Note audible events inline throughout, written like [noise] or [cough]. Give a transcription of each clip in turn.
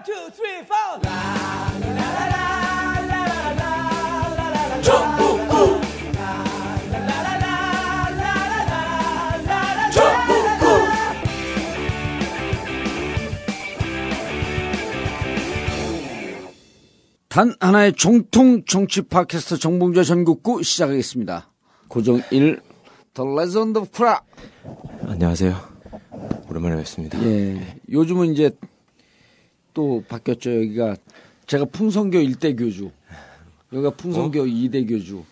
One, two, three, four. 전국구 전국구 단 하나의 정통 정치 팟캐스트 정봉재 전국구 시작하겠습니다. 고정 1 The Legend of Kra. 안녕하세요. 오랜만에 뵙습니다. 예. 요즘은 이제 또 바뀌었죠. 여기가 제가 풍성교 일대 교주. 여기가 풍성교 이 2대 교주.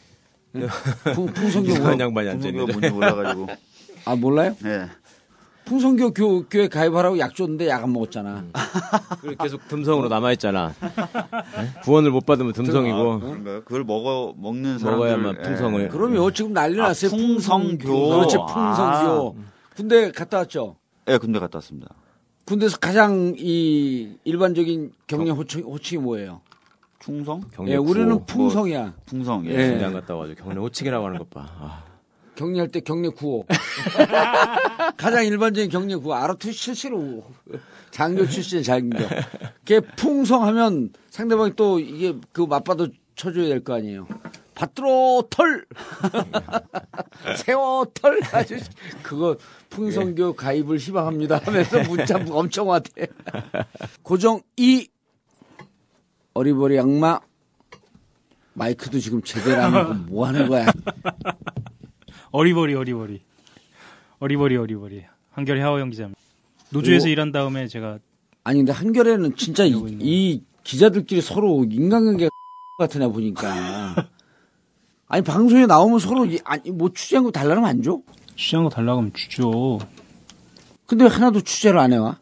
예? 풍, 풍성교 이상한 뭐- 양반이 앉아 있는데. 뭔지 몰라가지고. 아 몰라요? 예. 풍성교 교, 교회 가입하라고 약 줬는데 약 안 먹었잖아. 그리고 계속 듬성으로 남아 있잖아. 구원을 못 받으면 듬성이고 그런가요? 그걸 먹어 먹는 사람들 먹어야만 예. 풍성을. 그럼요. 지금 난리 났어요. 아, 풍성교. 그렇지, 풍성교. 군대 갔다 왔죠? 예, 군대 갔다 왔습니다. 군대에서 가장 이 일반적인 경례 호칭, 호칭이 뭐예요? 충성? 경례 예, 우리는. 풍성이야. 풍성. 예. 예. 군대 안 갔다 와가지고 경례 호칭이라고 하는 것 봐. 아, 경례할 때 경례 구호. [laughs] 가장 일반적인 경례 구호. 알아투 실시로 장교 출신 장교. 걔 풍성하면 상대방이 또 이게 그 맞받아 쳐줘야 될 거 아니에요. 받들어 털! [laughs] 세워 털! 아주 그거 풍성교 가입을 희망합니다 하면서 문자 [laughs] 엄청 왔대. 고정 2. 어리버리 악마. 마이크도 지금 제대로 안 하고 뭐 하는 거야. [laughs] 어리버리 어리버리 어리버리 어리버리 한결 하호영 기자입니다. 노조에서 오. 일한 다음에 제가 아니 근데 한겨레는 진짜 이. 이 기자들끼리 서로 인간관계 애 보니까 아니 방송에 나오면 서로 이- 아니 뭐 취재한 거 달라면 안 줘? 취재한 거 달라고 하면 주죠. 근데 왜 하나도 취재를 안 해와?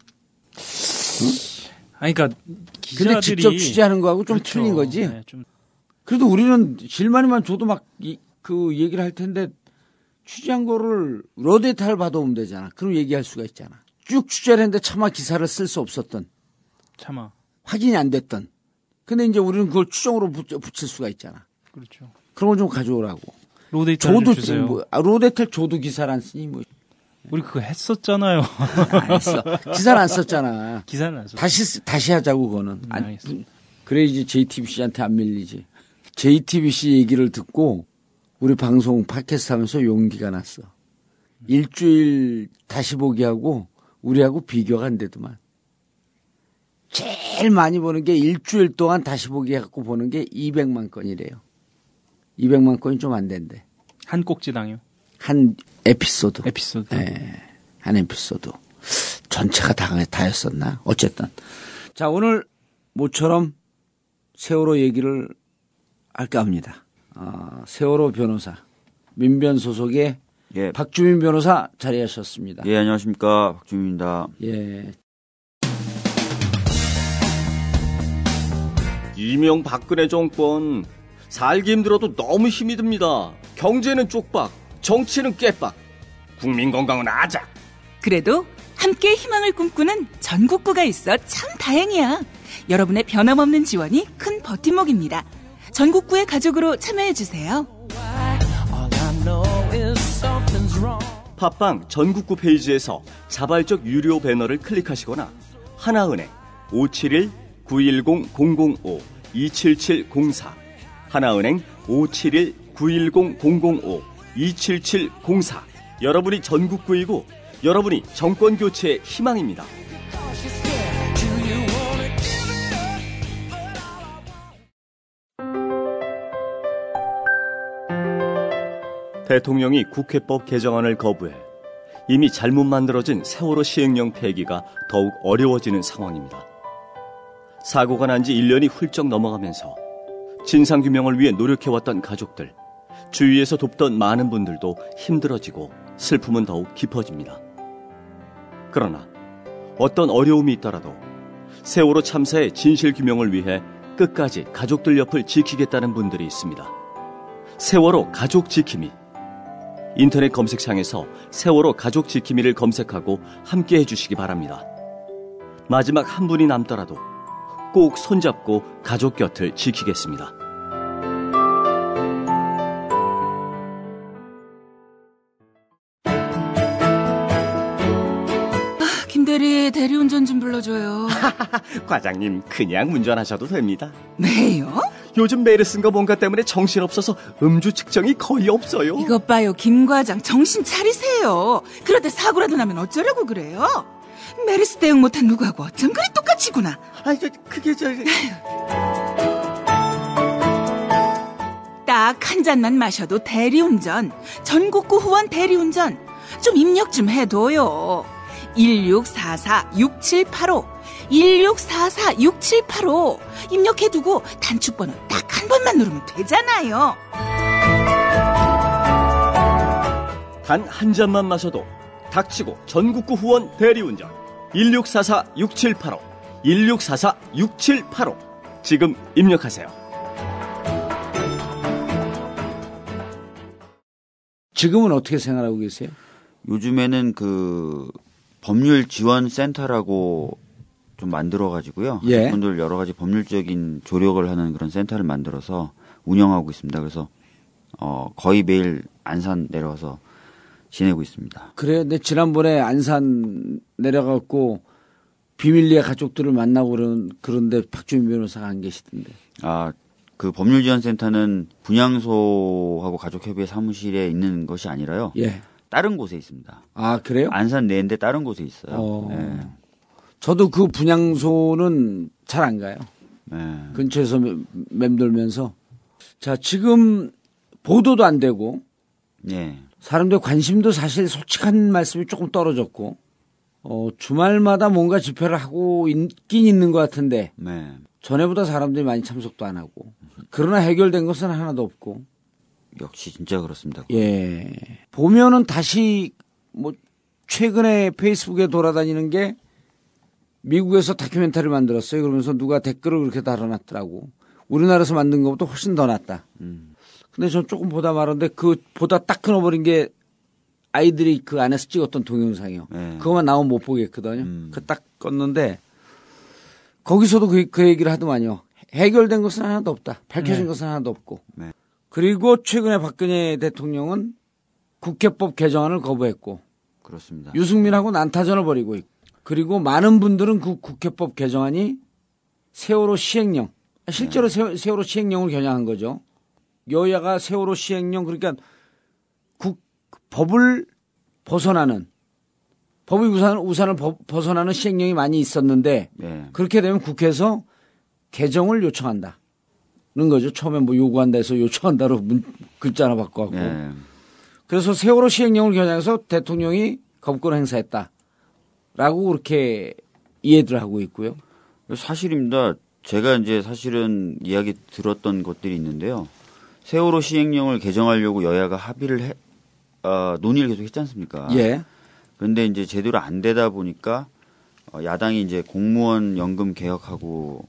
아니 그러니까 근데 기자들이 직접 취재하는 거하고 좀 그렇죠. 틀린 거지. 네, 좀 그래도 우리는 실마리만 줘도 막 그 얘기를 할 텐데 취재한 거를 러데이터를 받아오면 되잖아. 그럼 얘기할 수가 있잖아. 쭉 취재를 했는데 차마 기사를 쓸 수 없었던 참아 확인이 안 됐던. 근데 이제 우리는 그걸 추정으로 붙- 붙일 수가 있잖아. 그렇죠. 그런 걸 좀 가져오라고. 로데이터 좀 조도 주세요. 뭐, 아, 로데텔 조도 기사를 안 쓰니 뭐 우리 그거 했었잖아요. [laughs] 안 했어. 기사를 안 썼잖아. 기사는 안 썼. 다시 쓰- 다시 하자고 그거는. 음, 안- 알겠습니다. 그래야지 JTBC한테 안 밀리지. JTBC 얘기를 듣고 우리 방송 팟캐스트 하면서 용기가 났어. 일주일 다시 보기 하고 우리하고 비교가 안 되더만. 제일 많이 보는 게 일주일 동안 다시 보기 해갖고 보는 게 200만 건이래요. 200만 건이 좀 안 된대. 한 꼭지당요. 한 에피소드. 에피소드. 네, 한 에피소드. 전체가 다, 다였었나? 어쨌든. 자, 오늘 모처럼 세월호 얘기를 할까 합니다. 어, 세월호 변호사. 민변 소속의 예. 박주민 변호사 자리하셨습니다. 예, 안녕하십니까. 박주민입니다. 예. 이명 박근혜 정권 살기 힘들어도 너무 힘이 듭니다. 경제는 쪽박, 정치는 깨박, 국민 건강은 아작. 그래도 함께 희망을 꿈꾸는 전국구가 있어 참 다행이야. 여러분의 변함없는 지원이 큰 버팀목입니다. 전국구의 가족으로 참여해주세요. 팟빵 전국구 페이지에서 자발적 유료 배너를 클릭하시거나 하나은행 571-910-005-27704 하나은행 571-910-005-27704 여러분이 전국구이고 여러분이 정권 교체의 희망입니다. 대통령이 국회법 개정안을 거부해 이미 잘못 만들어진 세월호 시행령 폐기가 더욱 어려워지는 상황입니다. 사고가 난 지 1년이 훌쩍 넘어가면서 진상규명을 위해 노력해왔던 가족들, 주위에서 돕던 많은 분들도 힘들어지고 슬픔은 더욱 깊어집니다. 그러나 어떤 어려움이 있더라도 세월호 참사의 진실규명을 위해 끝까지 가족들 옆을 지키겠다는 분들이 있습니다. 세월호 가족 지킴이 인터넷 검색창에서 세월호 가족 지킴이를 검색하고 함께 해주시기 바랍니다. 마지막 한 분이 남더라도 꼭 손잡고 가족 곁을 지키겠습니다. 김대리 제 대리운전 좀 불러줘요. [laughs] 과장님 그냥 운전하셔도 됩니다. 왜요? 요즘 메르스인가 뭔가 때문에 정신없어서 음주 측정이 거의 없어요. 이것 봐요, 김 과장. 정신 차리세요. 그러다 사고라도 나면 어쩌려고 그래요? 메르스 대응 못한 누구하고 어쩜 그리 똑같이구나. 아니 저, 그게 저 [laughs] 딱 한 잔만 마셔도 대리운전. 전국구 후원 대리운전. 좀 입력 좀 해둬요. 1644-6785. 1644-6785. 입력해두고 단축번호 딱 한 번만 누르면 되잖아요. 단 한 잔만 마셔도 닥치고 전국구 후원 대리운전 1644-6785 1644-6785 지금 입력하세요. 지금은 어떻게 생활하고 계세요? 요즘에는 그 법률 지원 센터라고 좀 만들어 가지고요. 예. 분들 여러 가지 법률적인 조력을 하는 그런 센터를 만들어서 운영하고 있습니다. 그래서 어 거의 매일 안산 내려와서 지내고 있습니다. 그래요. 근데 지난번에 안산 내려갖고 비밀리에 가족들을 만나고 그런 그런데 박주민 변호사가 안 계시던데. 아, 그 법률 지원 센터는 분양소하고 가족 협의회 사무실에 있는 것이 아니라요. 예. 다른 곳에 있습니다. 아 그래요? 안산 내인데 다른 곳에 있어요. 어. 네. 저도 그 분양소는 잘 안 가요. 네. 근처에서 맴- 맴돌면서. 자 지금 보도도 안 되고 네. 사람들 관심도 사실 솔직한 말씀이 조금 떨어졌고 어, 주말마다 뭔가 집회를 하고 있긴 있는 것 같은데 네. 전에보다 사람들이 많이 참석도 안 하고 그러나 해결된 것은 하나도 없고. 역시 진짜 그렇습니다. 예. 보면은 다시 뭐 최근에 페이스북에 돌아다니는 게 미국에서 다큐멘터리를 만들었어요. 그러면서 누가 댓글을 그렇게 달아놨더라고. 우리나라에서 만든 것보다 훨씬 더 낫다 근데 전 조금 보다 말았는데 그 보다 딱 끊어버린 게 아이들이 그 안에서 찍었던 동영상이요. 네. 그것만 나오면 못 보겠거든요. 음. 그딱 껐는데 거기서도 그, 그 얘기를 하더만요. 해결된 것은 하나도 없다. 밝혀진 네. 것은 하나도 없고. 네. 그리고 최근에 박근혜 대통령은 국회법 개정안을 거부했고 그렇습니다. 유승민하고 난타전을 벌이고 있고 그리고 많은 분들은 그 국회법 개정안이 세월호 시행령 실제로 세, 세월호 시행령을 겨냥한 거죠. 여야가 세월호 시행령 그러니까 국 법을 벗어나는 법의 우산, 우산을 벗- 벗어나는 시행령이 많이 있었는데 네. 그렇게 되면 국회에서 개정을 요청한다는 거죠. 처음에 뭐 요구한다 해서 요청한다로 문, 글자 하나 바꿔갖고 네. 그래서 세월호 시행령을 겨냥해서 대통령이 거부권을 행사했다. 라고 그렇게 이해들 하고 있고요. 사실입니다. 제가 이제 사실은 이야기 들었던 것들이 있는데요. 세월호 시행령을 개정하려고 여야가 합의를 해, 어, 논의를 계속 했지 않습니까? 예. 그런데 이제 제대로 안 되다 보니까 어, 야당이 이제 공무원 연금 개혁하고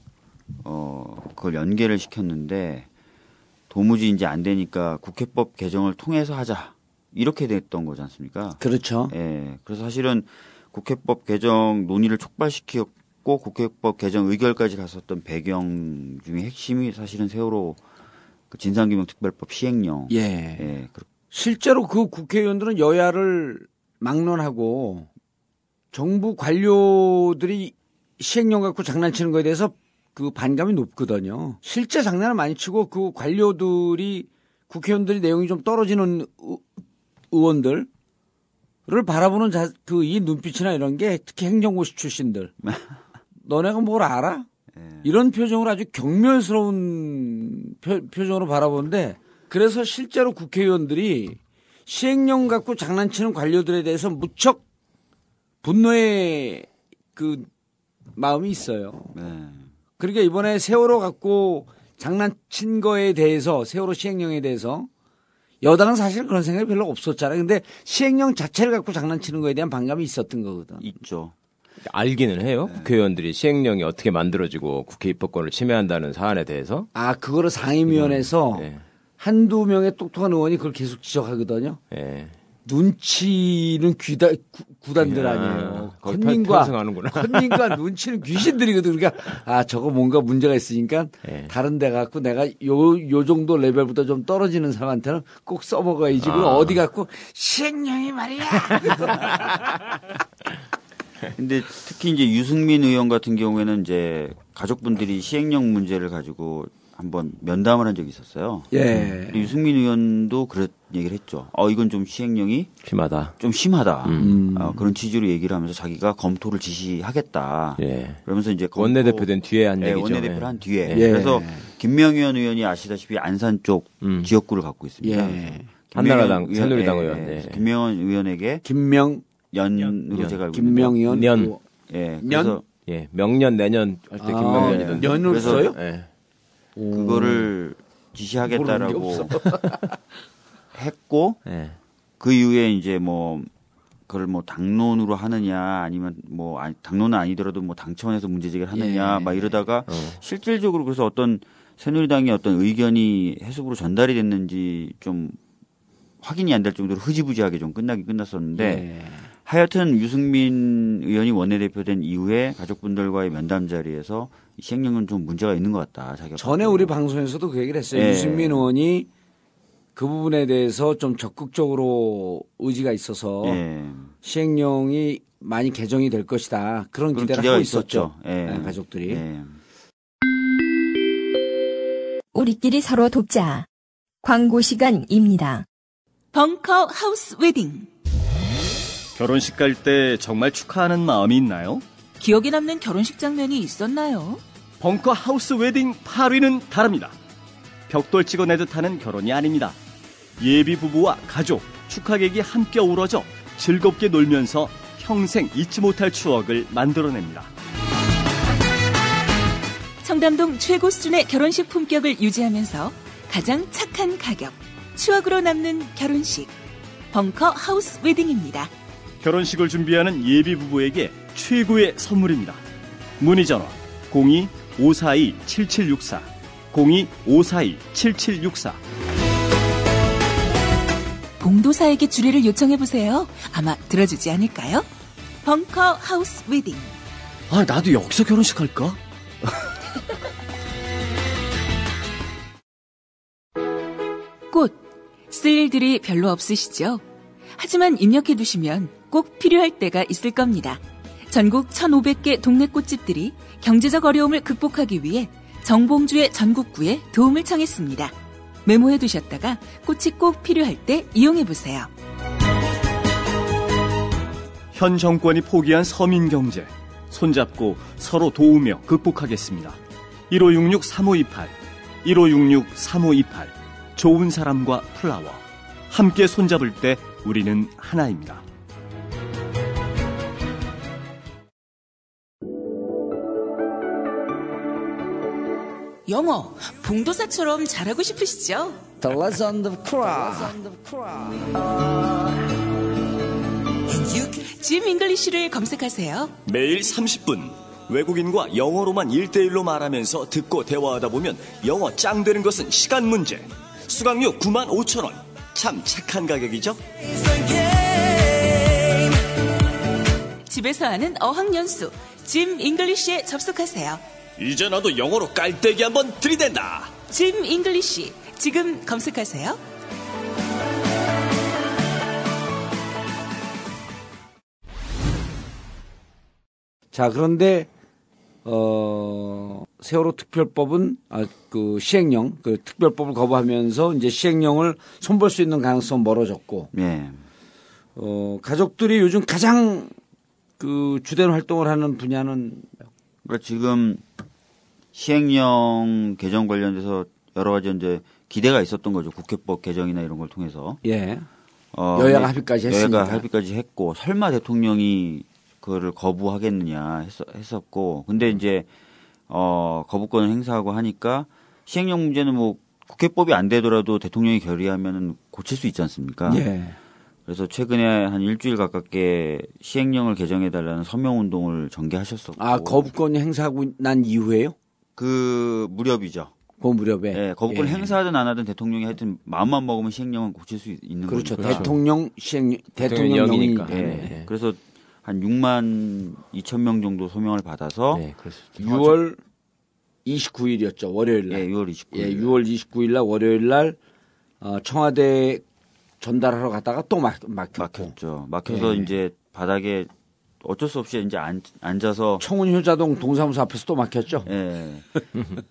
어, 그걸 연계를 시켰는데 도무지 이제 안 되니까 국회법 개정을 통해서 하자. 이렇게 됐던 거지 않습니까? 그렇죠. 예. 그래서 사실은 국회법 개정 논의를 촉발시켰고 국회법 개정 의결까지 갔었던 배경 중에 핵심이 사실은 세월호 그 진상규명특별법 시행령. 예. 예. 그- 실제로 그 국회의원들은 여야를 막론하고 정부 관료들이 시행령 갖고 장난치는 거에 대해서 그 반감이 높거든요. 실제 장난을 많이 치고 그 관료들이 국회의원들이 내용이 좀 떨어지는 의- 의원들을 바라보는 자, 그이 눈빛이나 이런 게 특히 행정고시 출신들. [laughs] 너네가 뭘 알아? 이런 표정으로 아주 경멸스러운 표, 표정으로 바라보는데 그래서 실제로 국회의원들이 시행령 갖고 장난치는 관료들에 대해서 무척 분노의 그 마음이 있어요. 네. 그러니까 이번에 세월호 갖고 장난친 거에 대해서 세월호 시행령에 대해서 여당은 사실 그런 생각이 별로 없었잖아요. 근데 시행령 자체를 갖고 장난치는 거에 대한 반감이 있었던 거거든. 있죠. 알기는 해요. 국회의원들이 시행령이 어떻게 만들어지고 국회 입법권을 침해한다는 사안에 대해서. 아, 그거를 상임위원회에서 예. 한두 명의 똑똑한 의원이 그걸 계속 지적하거든요. 예. 눈치는 귀다, 구, 구단들 아, 아니에요. 컨닝과. 컨닝과 [laughs] 눈치는 귀신들이거든. 그러니까, 아, 저거 뭔가 문제가 있으니까 예. 다른 데 갖고 내가 요, 요 정도 레벨보다 좀 떨어지는 사람한테는 꼭 써먹어야지. 아. 어디 갖고 시행령이 말이야. [laughs] 근데 특히 이제 유승민 의원 같은 경우에는 이제 가족분들이 시행령 문제를 가지고 한번 면담을 한 적이 있었어요. 예. 유승민 의원도 그런 얘기를 했죠. 어 이건 좀 시행령이 심하다. 좀 심하다. 음. 어, 그런 취지로 얘기를 하면서 자기가 검토를 지시하겠다. 예. 그러면서 이제 검토- 원내대표 된 뒤에 한 예, 얘기죠. 원내대표를 예. 한 뒤에. 예. 그래서 김명현 의원이 아시다시피 안산 쪽 음. 지역구를 갖고 있습니다. 예. 한나라당, 새누리당 예, 의원, 예. 네. 김명현 의원에게 김명 연으로 제가 알고 김명연 년. 있는데, 예, 년? 그래서 예. 명년 내년 할 때 아, 김명년이던데. 년으로 그래서- 써요? 예. 그거를 지시하겠다라고 게 [laughs] 했고 예. 그 이후에 이제 뭐 그걸 뭐 당론으로 하느냐 아니면 뭐 아니, 당론은 아니더라도 뭐 당청에서 문제 제기를 하느냐 예. 막 이러다가 어. 실질적으로 그래서 어떤 새누리당의 어떤 의견이 해석으로 전달이 됐는지 좀 확인이 안 될 정도로 흐지부지하게 좀 끝나긴 끝났었는데 예. 하여튼 유승민 의원이 원내대표 된 이후에 가족분들과의 면담 자리에서 이 시행령은 좀 문제가 있는 것 같다. 자기가 전에 우리 때. 방송에서도 그 얘기를 했어요. 예. 유승민 의원이 그 부분에 대해서 좀 적극적으로 의지가 있어서 예. 시행령이 많이 개정이 될 것이다. 그런 그런 기대를 하고 있었죠. 있었죠. 예. 네, 가족들이. 예. 우리끼리 서로 돕자. 광고 시간입니다. 벙커 하우스 웨딩. 결혼식 갈 때 정말 축하하는 마음이 있나요? 기억에 남는 결혼식 장면이 있었나요? 벙커 하우스 웨딩 파티는 다릅니다. 벽돌 찍어내듯 하는 결혼이 아닙니다. 예비 부부와 가족, 축하객이 함께 어우러져 즐겁게 놀면서 평생 잊지 못할 추억을 만들어냅니다. 청담동 최고 수준의 결혼식 품격을 유지하면서 가장 착한 가격, 추억으로 남는 결혼식. 벙커 하우스 웨딩입니다. 결혼식을 준비하는 예비 부부에게 최고의 선물입니다. 문의 전화 02-542-7764 02-542-7764 봉도사에게 주례를 요청해 보세요. 아마 들어주지 않을까요? 벙커 하우스 웨딩. 아, 나도 여기서 결혼식 할까? [laughs] 꽃. 쓸 일들이 별로 없으시죠? 하지만 입력해 두시면 꼭 필요할 때가 있을 겁니다. 전국 1,500개 동네 꽃집들이 경제적 어려움을 극복하기 위해 정봉주의 전국구에 도움을 청했습니다. 메모해 두셨다가 꽃이 꼭 필요할 때 이용해 보세요. 현 정권이 포기한 서민 경제. 손잡고 서로 도우며 극복하겠습니다. 1566-3528, 1566-3528. 좋은 사람과 플라워. 함께 손잡을 때 우리는 하나입니다. 영어, 봉도사처럼 잘하고 싶으시죠? The Legend of Korra. 짐 잉글리쉬를 검색하세요. 매일 30분. 외국인과 영어로만 1대1로 말하면서 듣고 대화하다 보면 영어 짱 되는 것은 시간 문제. 수강료 9만 5천 원. 참 착한 가격이죠? 집에서 하는 어학연수, 짐 잉글리쉬에 접속하세요. 이제 나도 영어로 깔때기 한번 들이댄다. 짐 잉글리쉬, 지금 검색하세요. 자, 그런데 어 세월호 특별법은 아, 그 시행령 그 특별법을 거부하면서 이제 시행령을 손볼 수 있는 가능성 멀어졌고 예. 어 가족들이 요즘 가장 그 주된 활동을 하는 분야는 그러니까 지금 시행령 개정 관련돼서 여러 가지 이제 기대가 있었던 거죠. 국회법 개정이나 이런 걸 통해서. 예. 어, 여야가 네, 합의까지 했으니까. 여야가 합의까지 했고 설마 대통령이 그거를 거부하겠느냐 했, 었고 근데 이제 어 거부권을 행사하고 하니까 시행령 문제는 뭐 국회법이 안 되더라도 대통령이 결의하면은 고칠 수 있지 않습니까? 예. 그래서 최근에 한 일주일 가깝게 시행령을 개정해 달라는 서명 운동을 전개하셨었고 아 거부권 행사하고 난 이후에요? 그 무렵이죠. 그 무렵에. 예, 거부권 예. 행사하든 안 하든 대통령이 하여튼 마음만 먹으면 시행령은 고칠 수 있는 그렇죠. 거니까. 대통령 시행. 대통령령이니까. 예. 네. 그래서 한 6만 2천 명 정도 소명을 받아서 네, 그렇습니다. 6월 29일이었죠. 월요일 날. 예, 6월 29일. 예, 6월 29일 날 월요일 날 어, 청와대 전달하러 갔다가 또 막, 막혔고. 막혔죠. 막혀서 예. 이제 바닥에 어쩔 수 없이 이제 앉, 앉아서 청운 효자동 동사무소 앞에서 또 막혔죠. 예.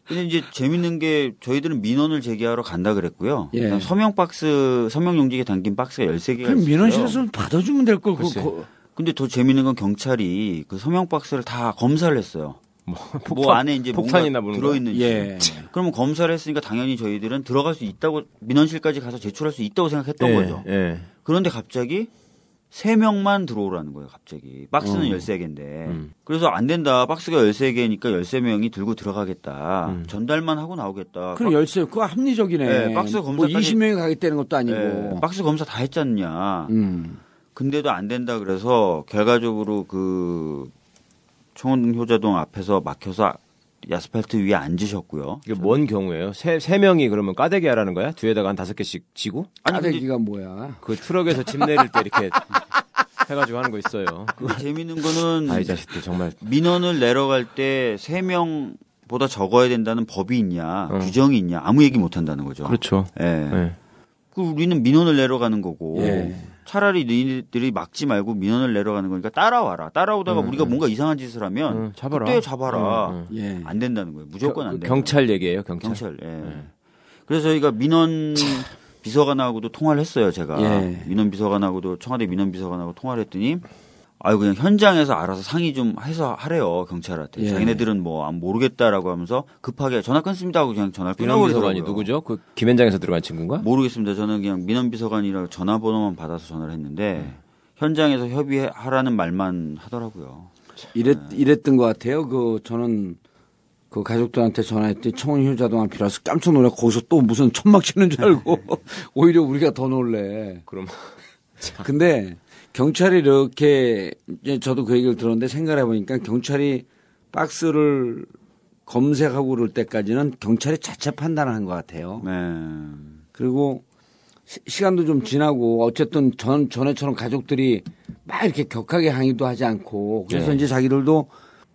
근데 이제 재밌는 게 저희들은 민원을 제기하러 간다 그랬고요. 예. 서명 박스, 서명 용지에 담긴 박스가 13개가 그럼 있어요. 민원실에서 받아 주면 될 걸. 그, 글쎄. 그, 근데 더 재밌는 건 경찰이 그 서명 박스를 다 검사를 했어요. 뭐, 뭐 안에 이제 폭탄이나 뭔가 들어있는지. 예. 그러면 검사를 했으니까 당연히 저희들은 들어갈 수 있다고 민원실까지 가서 제출할 수 있다고 생각했던 예, 거죠. 예. 그런데 갑자기 세 명만 들어오라는 거예요, 갑자기. 박스는 어. 13개인데. 음. 그래서 안 된다. 박스가 13개니까 13명이 들고 들어가겠다. 음. 전달만 하고 나오겠다. 그럼 열쇠, 그거 합리적이네. 네, 박스 뭐 검사까지- 20명이 가겠다는 것도 아니고. 예, 박스 검사 다 했잖냐. 음. 근데도 안 된다 그래서 결과적으로 그 청원 효자동 앞에서 막혀서 아스팔트 위에 앉으셨고요. 이게 뭔 경우예요? 세, 세 명이 그러면 까대기 하라는 거야? 뒤에다가 한 다섯 개씩 지고? 아니 까대기가 뭐야. 그 트럭에서 짐 내릴 때 이렇게 [laughs] 해가지고 하는 거 있어요. 그, 재밌는 거는 아이 자식들 정말 민원을 내려갈 때 세 명보다 적어야 된다는 법이 있냐, 어. 규정이 있냐 아무 얘기 못 한다는 거죠. 그렇죠. 예. 예. 그 우리는 민원을 내려가는 거고 예. 차라리 너희들이 막지 말고 민원을 내려가는 거니까 따라와라. 따라오다가 음, 우리가 음. 뭔가 이상한 짓을 하면 응, 잡아라. 그때 잡아라. 응, 응. 예. 안 된다는 거예요. 무조건 겨- 안그 된다. 경찰 얘기예요, 경찰. 경찰. 예. 네. 그래서 저희가 민원 비서관하고도 통화를 했어요. 제가 예. 민원 비서관하고도 청와대 민원 비서관하고 통화를 했더니 아유 그냥 현장에서 알아서 상의 좀 해서 하래요 경찰한테. 예. 자기네들은 뭐안 모르겠다라고 하면서 급하게 전화 끊습니다 하고 그냥 전화를 민원 끊어버리더라고요. 비서관이 누구죠? 그 김현장에서 들어간 친구인가? 모르겠습니다. 저는 그냥 민원 비서관이라 전화번호만 받아서 전화를 했는데 네. 현장에서 협의하라는 말만 하더라고요. 이랬, 이랬던 것 같아요. 그, 저는 그 가족들한테 전화했더니 청원 효자동 앞이라서 깜짝 놀라 거기서 또 무슨 천막 치는 줄 알고 [laughs] 오히려 우리가 더 놀래. 그럼 근데 경찰이 이렇게 저도 그 얘기를 들었는데 생각해 보니까 경찰이 박스를 검색하고 그럴 때까지는 경찰이 자체 판단하는 것 같아요. 네. 그리고 시, 간도좀 지나고 어쨌든 전 전에처럼 가족들이 막 이렇게 격하게 항의도 하지 않고 그래서 네. 이제 자기들도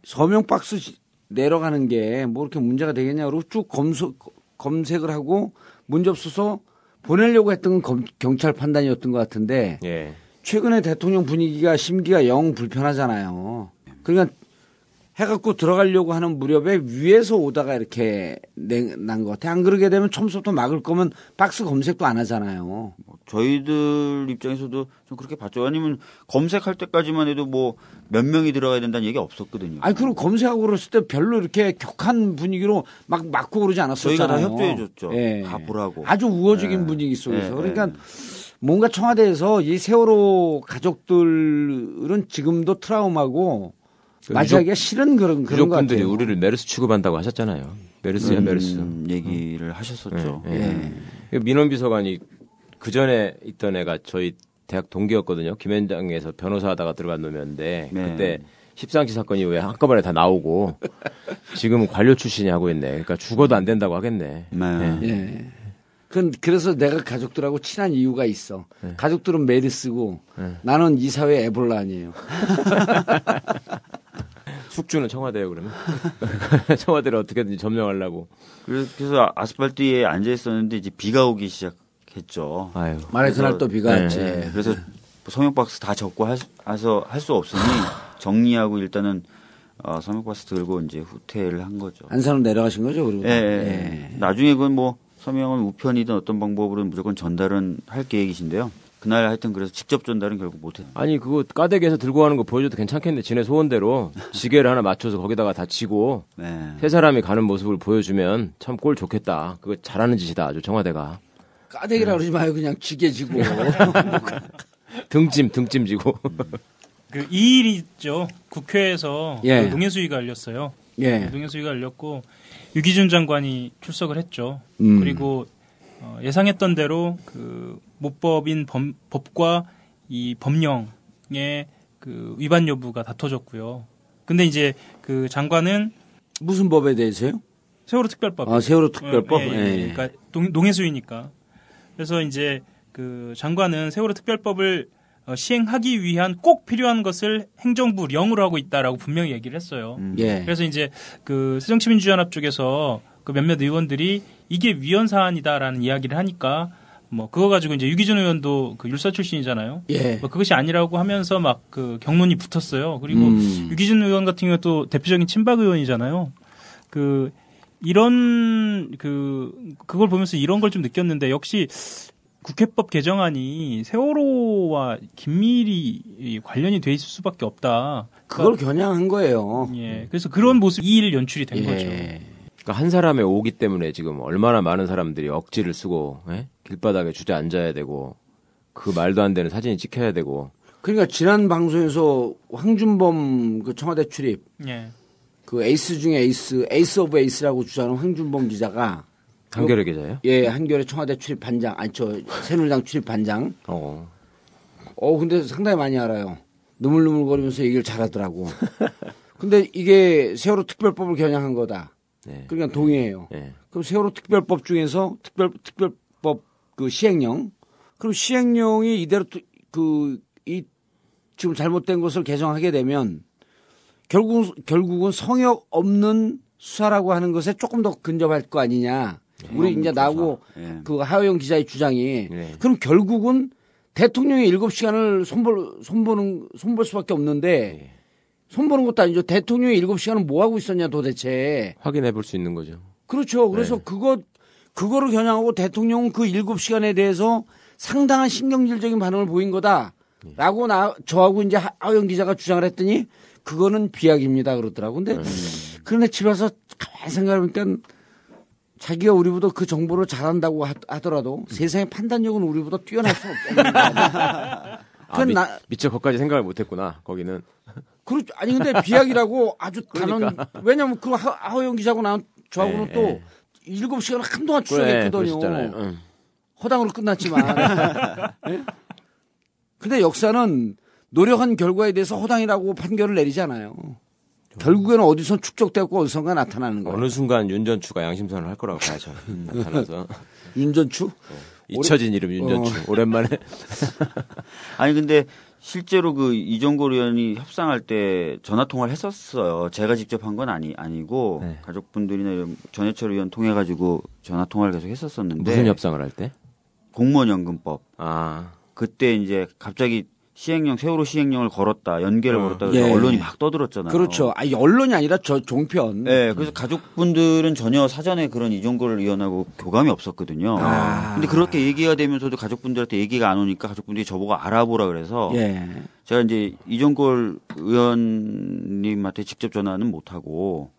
서명 박스 시- 내려가는 게 뭐 이렇게 문제가 되겠냐 그러고 쭉 검수, 검색을 하고 문제 없어서 보내려고 했던 건 검- 경찰 판단이었던 것 같은데 예. 최근에 대통령 분위기가 심기가 영 불편하잖아요. 그러니까 해갖고 들어가려고 하는 무렵에 위에서 오다가 이렇게 난 것 같아. 안 그러게 되면 처음부터 막을 거면 박스 검색도 안 하잖아요. 저희들 입장에서도 좀 그렇게 봤죠. 아니면 검색할 때까지만 해도 뭐 몇 명이 들어가야 된다는 얘기 없었거든요. 아니, 그리고 검색하고 그랬을 때 별로 이렇게 격한 분위기로 막 막고 그러지 않았었잖아요. 저희가 다 협조해줬죠. 예. 다 보라고. 아주 우호적인 예. 분위기 속에서. 예, 그러니까 예. 뭔가 청와대에서 이 세월호 가족들은 지금도 트라우마고 맞이하기가 싫은 그런 그런 것 유족분들이 같아요. 우리를 메르스 취급한다고 하셨잖아요. 메르스야 음, 메르스. 얘기를 하셨었죠. 예, 예. 민원 비서관이 그 전에 있던 애가 저희 대학 동기였거든요. 김현장에서 변호사 하다가 들어간 놈이었는데 네. 그때 십상시 사건이 왜 한꺼번에 다 나오고 지금은 관료 출신이 하고 있네. 그러니까 죽어도 안 된다고 하겠네. 네. 예. 예. 그 그래서 내가 가족들하고 친한 이유가 있어. 가족들은 메르스고 나는 이 사회 에볼라 아니에요. [laughs] 숙주는 청와대요 그러면 [laughs] 청와대를 어떻게든지 점령하려고. 그래서 아스팔트에 앉아 있었는데 이제 비가 오기 시작했죠. 아유. 말해 그날 그래서- 또 비가 네. 왔지. 예, 그래서 서명 박스 다 수- 해서 할 수 없으니 정리하고 일단은 어, 서명 박스 들고 이제 후퇴를 한 거죠. 안산으로 내려가신 거죠, 그리고. 예, 예, 예. 나중에 그건 뭐 서명은 우편이든 어떤 방법으로는 무조건 전달은 할 계획이신데요. 그날 하여튼 그래서 직접 전달은 결국 못했. 아니 그거 까대기에서 들고 가는 거 보여줘도 괜찮겠는데 지네 소원대로 [laughs] 지게를 하나 맞춰서 거기다가 다 치고 네. 세 사람이 가는 모습을 보여주면 참 꼴 좋겠다. 그거 잘하는 짓이다. 아주 청와대가 까대기라 그러지 마요, 그냥 지게 지고. [laughs] 등짐 등짐 지고. 그 이 일이 있죠. 국회에서 예. 그 농해수위가 열렸어요. 예. 농해수위가 열렸고 유기준 장관이 출석을 했죠. 음. 그리고 어, 예상했던 대로 그 모법인 범- 법과 이 법령의 그 위반 여부가 다퉈졌고요. 근데 이제 그 장관은 무슨 법에 대해서요? 세월호 특별법. 아, 세월호 특별법? 예, 예, 예, 예. 그러니까 동- 농해수위니까. 그래서 이제 그 장관은 세월호 특별법을 어, 시행하기 위한 꼭 필요한 것을 행정부 령으로 하고 있다라고 분명히 얘기를 했어요. 예. 그래서 이제 그 새정치민주연합 쪽에서 그 몇몇 의원들이 이게 위헌 사안이다라는 이야기를 하니까 뭐 그거 가지고 이제 유기준 의원도 그 율사 출신이잖아요. 예. 뭐 그것이 아니라고 하면서 막 그 경론이 붙었어요. 그리고 음. 유기준 의원 같은 경우 또 대표적인 친박 의원이잖아요. 그 이런 그 그걸 보면서 이런 걸 좀 느꼈는데 역시 국회법 개정안이 세월호와 긴밀히 관련이 돼 있을 수밖에 없다. 그걸 겨냥한 거예요. 예. 그래서 그런 모습 이일 연출이 된 거죠. 예. 그러니까 한 사람의 오기 때문에 지금 얼마나 많은 사람들이 억지를 쓰고 예? 길바닥에 주저앉아야 되고 그 말도 안 되는 사진이 찍혀야 되고 그러니까 지난 방송에서 황준범 그 청와대 출입 예. 그 에이스 중에 에이스, ace of ace라고 주장하는 황준범 기자가 한겨레 기자예요? 예, 한겨레 청와대 출입 반장, 아니 저 새누리당 출입 반장. 어. 어, 근데 상당히 많이 알아요. 우물우물거리면서 얘기를 잘하더라고. [laughs] 근데 이게 세월호 특별법을 겨냥한 거다. 네. 그러니까 동의해요. 예. 그럼 세월호 특별법 중에서 특별 특별법 그 시행령 그럼 시행령이 이대로 그 이 지금 잘못된 것을 개정하게 되면 결국 결국은 성역 없는 수사라고 하는 것에 조금 더 근접할 거 아니냐. 우리 이제 나하고 예. 그 하호영 기자의 주장이 네. 그럼 결국은 대통령이 일곱 시간을 손볼 손보는 손볼 수밖에 없는데 손보는 것도 아니죠. 대통령이 일곱 시간은 뭐 하고 있었냐 도대체. 확인해 볼 수 있는 거죠. 그렇죠. 그래서 네. 그거 그거를 겨냥하고 대통령은 그 일곱 시간에 대해서 상당한 신경질적인 반응을 보인 거다라고 나 저하고 이제 하- 하영 기자가 주장을 했더니 그거는 비약입니다 그러더라고. 근데 그런데 집에 와서 가만히 생각해보니까 자기가 우리보다 그 정보를 잘한다고 하- 하더라도 세상의 판단력은 우리보다 뛰어날 수 거야. [laughs] 아, 그건 미, 나- 미처 거기까지 생각을 못했구나. 거기는 그렇 아니 근데 비약이라고 아주 [laughs] 단언 그러니까. 왜냐면 그 하- 하호영 기자고 나 저하고는 네, 또 네. 일곱 시간을 한동안 그래 추적했거든요. 그러셨잖아요. 응. 허당으로 끝났지만. [laughs] 예? 근데 역사는 노력한 결과에 대해서 허당이라고 판결을 내리지 않아요. 결국에는 어디서 축적되고 어디선가 나타나는 거예요. 어느 순간 윤전추가 양심선을 할 거라고 봐야죠. 나타나서 [laughs] 윤전추? 잊혀진 이름 윤전추. 오랜만에 [laughs] 아니 근데 실제로 그 이종걸 의원이 협상할 때 전화 통화를 했었어요. 제가 직접 한 건 아니 아니고 네. 가족분들이나 이런 전해철 의원 통해 가지고 전화 통화를 계속 했었었는데 무슨 협상을 할 때? 공무원 연금법 아 그때 이제 갑자기 시행령 세월호 시행령을 걸었다 연계를 어. 걸었다 그래서 예. 언론이 막 떠들었잖아요. 그렇죠. 아니, 언론이 아니라 저 종편. 네, 그래서 가족분들은 전혀 사전에 그런 이종걸 의원하고 교감이 없었거든요. 아. 근데 그렇게 얘기가 되면서도 가족분들한테 얘기가 안 오니까 가족분들이 저보고 알아보라 그래서 예. 제가 이제 이종걸 의원님한테 직접 전화는 못 하고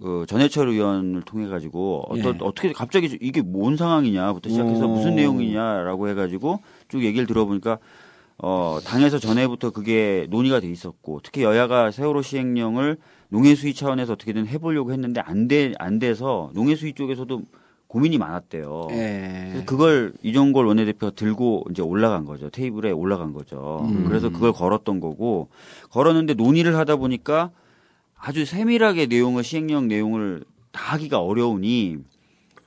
그 전해철 의원을 통해 가지고 어떤 예. 어떻게 갑자기 이게 뭔 상황이냐부터 시작해서 오. 무슨 내용이냐라고 해가지고 쭉 얘기를 들어보니까 어 당에서 전에부터 그게 논의가 돼 있었고 특히 여야가 세월호 시행령을 농해 수위 차원에서 어떻게든 해보려고 했는데 안 돼 안 돼서 농해 수위 쪽에서도 고민이 많았대요. 예. 그래서 그걸 이종걸 원내대표가 들고 이제 올라간 거죠. 테이블에 올라간 거죠. 음. 그래서 그걸 걸었던 거고 걸었는데 논의를 하다 보니까 아주 세밀하게 내용을 시행령 내용을 다 하기가 어려우니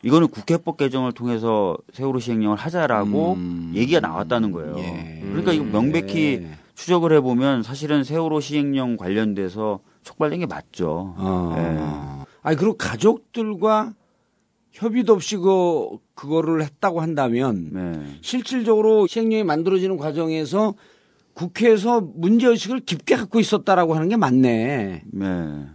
이거는 국회법 개정을 통해서 세월호 시행령을 하자라고 음. 얘기가 나왔다는 거예요. 예. 그러니까 이거 명백히 예. 추적을 해보면 사실은 세월호 시행령 관련돼서 촉발된 게 맞죠. 어. 아니 그리고 가족들과 협의도 없이 그 그거를 했다고 한다면 네. 실질적으로 시행령이 만들어지는 과정에서 국회에서 문제 의식을 깊게 갖고 있었다라고 하는 게 맞네. 네.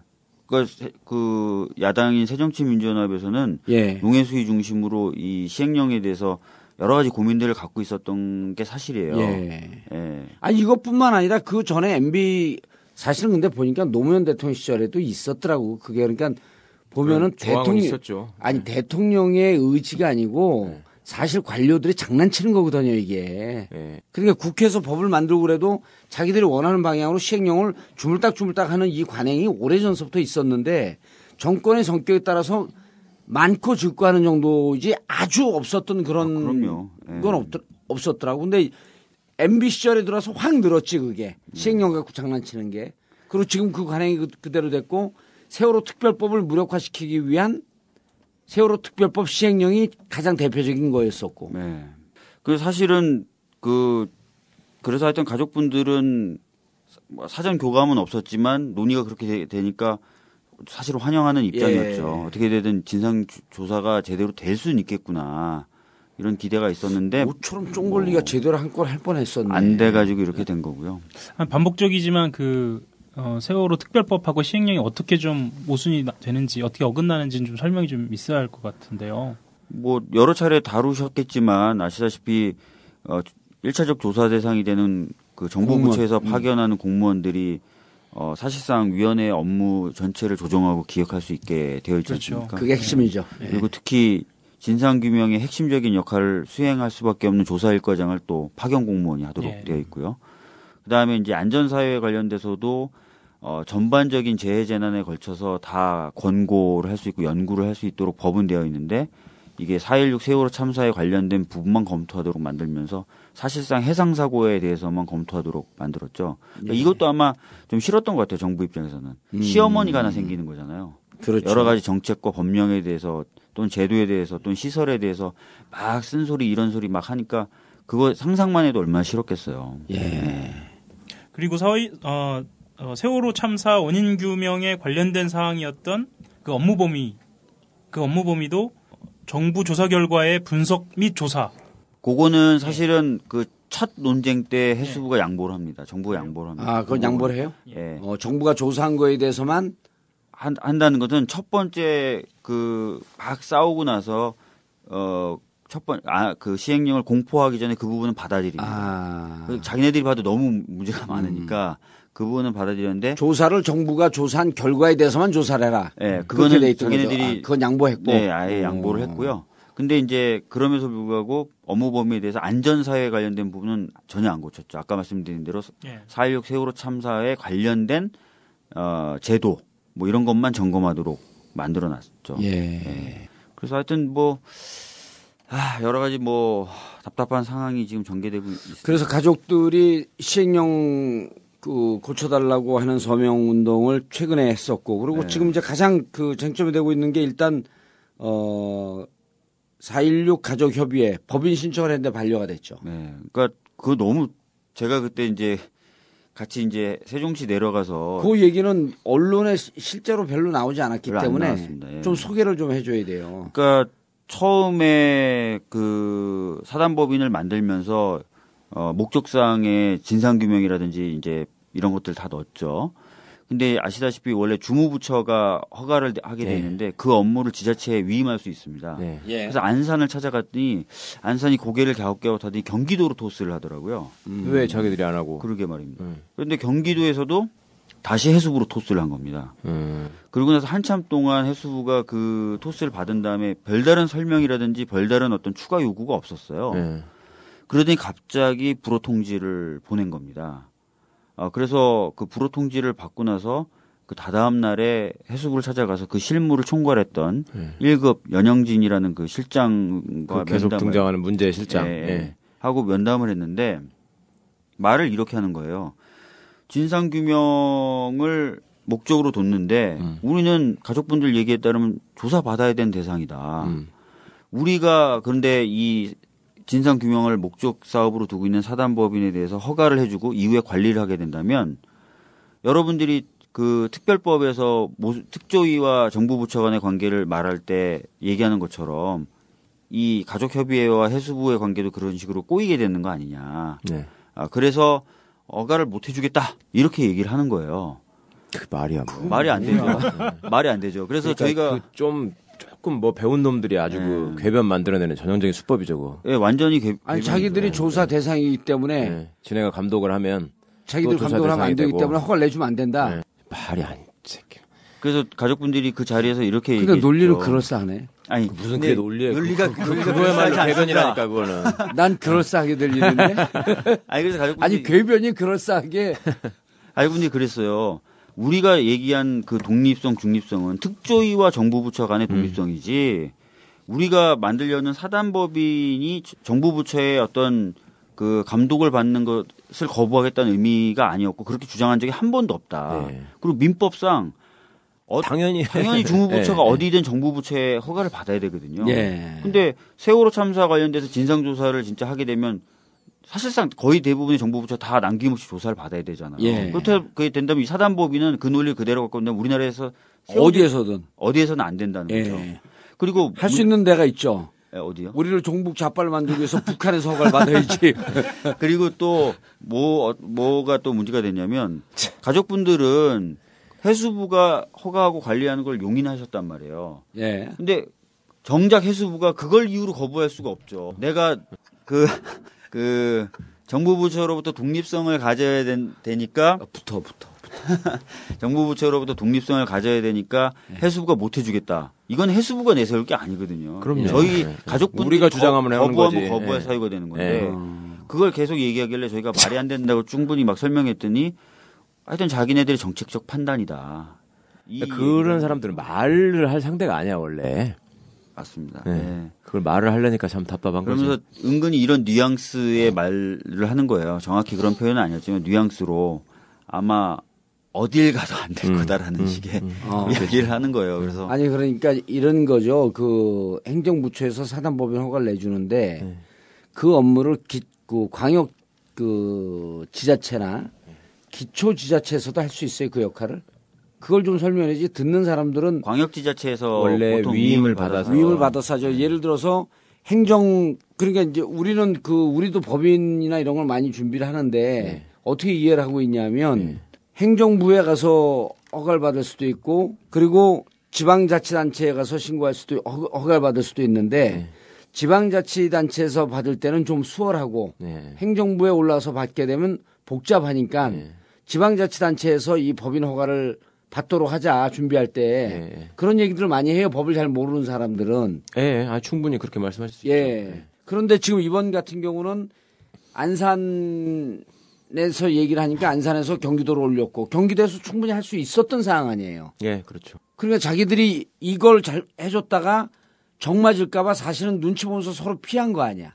그러니까 세- 그 야당인 새정치민주연합에서는 예. 농해 수위 중심으로 이 시행령에 대해서 여러 가지 고민들을 갖고 있었던 게 사실이에요. 예. 예. 아니 이것뿐만 아니라 그 전에 MB 사실은 근데 보니까 노무현 대통령 시절에도 있었더라고. 그게 그러니까 보면은 대통령 있었죠. 아니 대통령의 의지가 아니고 네. 사실 관료들이 장난치는 거거든요 이게. 예. 그러니까 국회에서 법을 만들고 그래도 자기들이 원하는 방향으로 시행령을 주물딱주물딱 하는 이 관행이 오래전서부터 있었는데 정권의 성격에 따라서 많고 적고 하는 정도이지 아주 없었던 그런 아, 그럼요. 예. 건 없, 없었더라고. 근데 MB 시절에 들어서 확 늘었지 그게 음. 시행령 갖고 장난치는 게. 그리고 지금 그 관행이 그- 그대로 됐고 세월호 특별법을 무력화시키기 위한 세월호 특별법 시행령이 가장 대표적인 거였었고. 네. 그 사실은 그 그래서 하여튼 가족분들은 뭐 사전 교감은 없었지만 논의가 그렇게 되- 되니까 사실 환영하는 입장이었죠. 예. 어떻게 되든 진상 조- 조사가 제대로 될 수는 있겠구나. 이런 기대가 있었는데 모처럼 쫑걸리가 제대로 한골할 뻔했었네. 안 돼가지고 이렇게 된 거고요. 한 반복적이지만 그 어, 세월호 특별법하고 시행령이 어떻게 좀 모순이 나- 되는지 어떻게 어긋나는지는 좀 설명이 좀 있어야 할 것 같은데요. 뭐 여러 차례 다루셨겠지만 아시다시피 어 1차적 조사 대상이 되는 그 정부 공무원. 부처에서 음. 파견하는 공무원들이 어 사실상 위원회 업무 전체를 조정하고 기획할 수 있게 되어 있지 그렇죠. 않습니까? 그게 핵심이죠. 그리고 특히 진상 규명의 핵심적인 역할을 수행할 수밖에 없는 조사일과장을 또 파견 공무원이 하도록 예. 되어 있고요. 그다음에 이제 안전사회 관련돼서도 어, 전반적인 재해 재난에 걸쳐서 다 권고를 할 수 있고 연구를 할 수 있도록 법은 되어 있는데 이게 4.16 세월호 참사에 관련된 부분만 검토하도록 만들면서 사실상 해상 사고에 대해서만 검토하도록 만들었죠. 그러니까 이것도 아마 좀 싫었던 것 같아요. 정부 입장에서는 시어머니가 하나 생기는 거잖아요. 그렇죠. 여러 가지 정책과 법령에 대해서 또는 제도에 대해서 또는 시설에 대해서 막 쓴소리 이런 소리 막 하니까 그거 상상만 해도 얼마나 싫었겠어요. 예. 그리고 서희, 어, 어, 세월호 참사 원인 규명에 관련된 사항이었던 그 업무 범위, 그 업무 범위도 정부 조사 결과의 분석 및 조사. 그거는 사실은 그첫 논쟁 때 해수부가 양보를 합니다. 정부가 양보를 합니다. 아, 그건 양보를 해요? 예. 어, 정부가 조사한 거에 대해서만 한, 한다는 것은 첫 번째 그 막 싸우고 나서 어 첫 번 아 그 시행령을 공포하기 전에 그 부분은 받아들입니다. 아, 그 자기네들이 봐도 너무 문제가 많으니까 그 부분은 받아들였는데 조사를 정부가 조사한 결과에 대해서만 조사를 해라. 예, 그렇게 그거는. 자기네들이 아, 그건 양보했고. 네, 아예 양보를 어. 했고요. 근데 이제 그럼에도 불구하고 업무 범위에 대해서 안전사회에 관련된 부분은 전혀 안 고쳤죠. 아까 말씀드린 대로 예. 4.16 세월호 참사에 관련된 어, 제도 뭐 이런 것만 점검하도록 만들어 놨죠. 예. 그래서 하여튼 뭐 아, 여러 가지 뭐 답답한 상황이 지금 전개되고 있습니다. 그래서 가족들이 시행령 그 고쳐달라고 하는 서명 운동을 최근에 했었고 그리고 네. 지금 이제 가장 그 쟁점이 되고 있는 게 일단 어4.16 가족 협의회 법인 신청을 했는데 반려가 됐죠. 네. 그러니까 그 너무 제가 그때 이제 같이 이제 세종시 내려가서 그 얘기는 언론에 시- 실제로 별로 나오지 않았기 때문에. 예. 좀 소개를 좀 해줘야 돼요. 그러니까 처음에 그 사단법인을 만들면서 어 목적상의 진상 규명이라든지 이제 이런 것들 다 넣었죠. 근데 아시다시피 원래 주무부처가 허가를 하게 돼 네. 있는데 그 업무를 지자체에 위임할 수 있습니다. 네. 예. 그래서 안산을 찾아갔더니 안산이 고개를 갸웃갸웃하더니 경기도로 토스를 하더라고요. 왜 자기들이 안 하고? 그러게 말입니다. 음. 그런데 경기도에서도 다시 해수부로 토스를 한 겁니다. 음. 그러고 나서 한참 동안 해수부가 그 토스를 받은 다음에 별다른 설명이라든지 별다른 어떤 추가 요구가 없었어요. 네. 그러더니 갑자기 불호 통지를 보낸 겁니다. 아, 그래서 그 불호 통지를 받고 나서 그 다다음 날에 해수부를 찾아가서 그 실무를 총괄했던 네. 일 1급 연영진이라는 그 실장과 그 계속 면담을 등장하는 문제의 실장. 예, 예. 예. 하고 면담을 했는데 말을 이렇게 하는 거예요. 진상 규명을 목적으로 뒀는데 음. 우리는 가족분들 얘기에 따르면 조사 받아야 되는 대상이다. 음. 우리가 그런데 이 진상 규명을 목적 사업으로 두고 있는 사단법인에 대해서 허가를 해주고 이후에 관리를 하게 된다면 여러분들이 그 특별법에서 모- 특조위와 정부 부처 간의 관계를 말할 때 얘기하는 것처럼 이 가족협의회와 해수부의 관계도 그런 식으로 꼬이게 되는 거 아니냐. 네. 아, 그래서 허가를 못 해주겠다. 이렇게 얘기를 하는 거예요. 그 말이야 뭐. 말이 안 되죠. [laughs] 말이 안 되죠. 그래서 그러니까 저희가 그 좀 조금 뭐 배운 놈들이 아주 그 네. 궤변 만들어내는 전형적인 수법이죠. 그거. 예, 완전히 개, 아니. 자기들이 조사 대상이기 때문에 네. 지네가 감독을 하면 자기들 감독을 하면 안 되기 되고. 때문에 허가를 내주면 안 된다. 네. 말이 안 새끼. 그래서 가족분들이 그 자리에서 이렇게 근데 얘기했죠. 논리는 그럴싸하네. 아니 무슨 근데 그게 논리예요? 논리가 그, 그, 그거야말로 않습니다. 그거는. [laughs] 난 그럴싸하게 들리는데 [laughs] 아니 그래서 가족분들이 아니 궤변이 그럴싸하게 [laughs] 가족분들이 그랬어요. 우리가 얘기한 그 독립성, 중립성은 특조위와 정부 부처 간의 독립성이지 우리가 만들려는 사단법인이 정부 부처의 어떤 그 감독을 받는 것을 거부하겠다는 의미가 아니었고 그렇게 주장한 적이 한 번도 없다. 네. 그리고 민법상 어, 당연히 당연히 [laughs] 주무부처가 네, 네. 어디든 정부 부처의 허가를 받아야 되거든요. 예. 근데 세월호 참사 관련돼서 진상 조사를 진짜 하게 되면 사실상 거의 대부분의 정부 부처 다 남김없이 조사를 받아야 되잖아요. 예. 그렇게 그게 된다면 이 사단법인은 그 논리를 그대로 갖고 있는데 우리나라에서 어디에서든 어디에서는 안 된다는 거죠. 예. 그리고 할 수 있는 데가 있죠. 예, 어디요? 우리를 종북 좌빨 만들기 위해서 북한에서 허가를 받아야지. [laughs] 그리고 또 뭐 뭐가 또 문제가 됐냐면 가족분들은 해수부가 허가하고 관리하는 걸 용인하셨단 말이에요. 예. 근데 정작 해수부가 그걸 이유로 거부할 수가 없죠. 내가 그, [laughs] 그, 정부 부처로부터 독립성을 가져야 된- 되니까, 아, 붙어 붙어. [laughs] 정부 부처로부터 독립성을 가져야 되니까 해수부가 못 해주겠다. 이건 해수부가 내세울 게 아니거든요. 그럼요. 저희 네. 가족분들이 우리가 주장하면 하는 거부하면. 거부할 네. 사유가 되는 건데, 네. 그걸 계속 얘기하길래 저희가 말이 안 된다고 충분히 막 설명했더니, 하여튼 자기네들의 정책적 판단이다. 이 그러니까 그런 사람들은 말을 할 상대가 아니야 원래. 맞습니다. 네. 네. 그걸 말을 하려니까 참 답답한 그러면서 거지. 은근히 이런 뉘앙스의 말을 하는 거예요. 정확히 그런 표현은 아니었지만 뉘앙스로 아마 어딜 가도 안될 음, 거다라는 음, 식의 음. 어. [laughs] 이야기를 하는 거예요. 그래서 아니 그러니까 이런 거죠. 그 행정부처에서 사단법인 허가를 내주는데 네. 그 업무를 기, 그 광역 그 지자체나 기초 지자체에서도 할 수 있어요 그 역할을. 그걸 좀 설명해야지 듣는 사람들은 광역지자체에서 원래 위임을 받아서 위임을 받아서 하죠. 예를 들어서 행정 그러니까 이제 우리는 그 우리도 법인이나 이런 걸 많이 준비를 하는데 네. 어떻게 이해를 하고 있냐면 행정부에 가서 허가를 받을 수도 있고 그리고 지방자치단체에 가서 신고할 수도 허- 허가를 받을 수도 있는데 네. 지방자치단체에서 받을 때는 좀 수월하고 네. 행정부에 올라와서 받게 되면 복잡하니까 네. 지방자치단체에서 이 법인 허가를 받도록 하자 준비할 때 네. 그런 얘기들을 많이 해요 법을 잘 모르는 사람들은 예, 예. 아, 충분히 그렇게 말씀하실 수 있죠. 예 그런데 지금 이번 같은 경우는 안산에서 얘기를 하니까 안산에서 경기도로 올렸고 경기도에서 충분히 할 수 있었던 상황 아니에요 예, 그렇죠. 그러니까 자기들이 이걸 잘 해줬다가 정 맞을까봐 사실은 눈치 보면서 서로 피한 거 아니야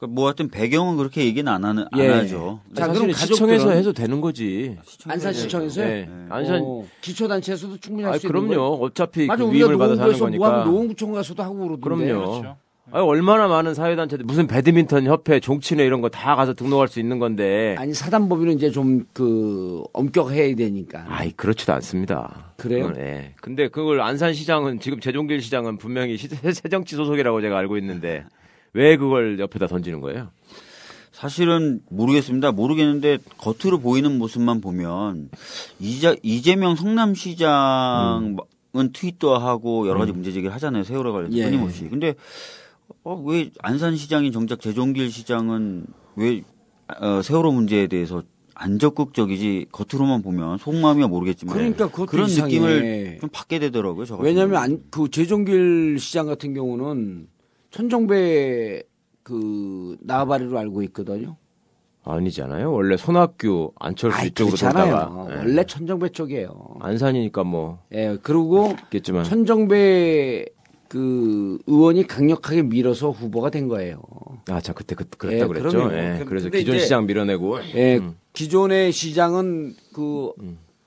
뭐 하여튼 배경은 그렇게 얘기는 안, 하는, 안 예. 하죠. 자, 사실은 그럼 시청에서 해도 되는 거지. 안산시청에서요 네. 안산 어, 기초단체에서도 충분히 아, 할수 있는 그럼요. 어차피 맞아 그 위임을 받아서 하는 뭐하면 거니까. 노원구청 가서도 하고 그러던데 그럼요. 그렇죠. 아, 얼마나 많은 사회단체들 무슨 배드민턴 협회, 종친회 이런 거 다 가서 등록할 수 있는 건데. 아니 사단법인은 이제 좀 그 엄격해야 되니까. 아이 그렇지도 않습니다. 그래요? 예. 근데 그걸 안산시장은 지금 재종길 시장은 분명히 시- 새정치 소속이라고 제가 알고 있는데 왜 그걸 옆에다 던지는 거예요? 사실은 모르겠습니다. 모르겠는데 겉으로 보이는 모습만 보면 이자, 이재명 성남시장은 트윗도 하고 여러 가지 문제 제기를 하잖아요. 세월호 관련해서 예. 끊임없이. 근데 어, 왜 안산시장인 정작 재종길 시장은 왜 어, 세월호 문제에 대해서 안 적극적이지 겉으로만 보면 속마음이야 모르겠지만 그러니까 그것도 그런 이상해. 느낌을 좀 받게 되더라고요. 저 같은 왜냐하면. 안, 그 재종길 시장 같은 경우는 천정배 그 나바리로 알고 있거든요. 아니잖아요. 원래 손학규, 안철수 아이, 그렇잖아요. 돌다가 예. 원래 천정배 쪽이에요. 안산이니까 뭐 예, 그리고 있겠지만 천정배 그 의원이 강력하게 밀어서 후보가 된 거예요. 아, 자 그때 그, 그랬다 예, 그랬죠. 그럼요. 예. 그- 그래서 기존 시장 밀어내고 예, 음. 기존의 시장은 그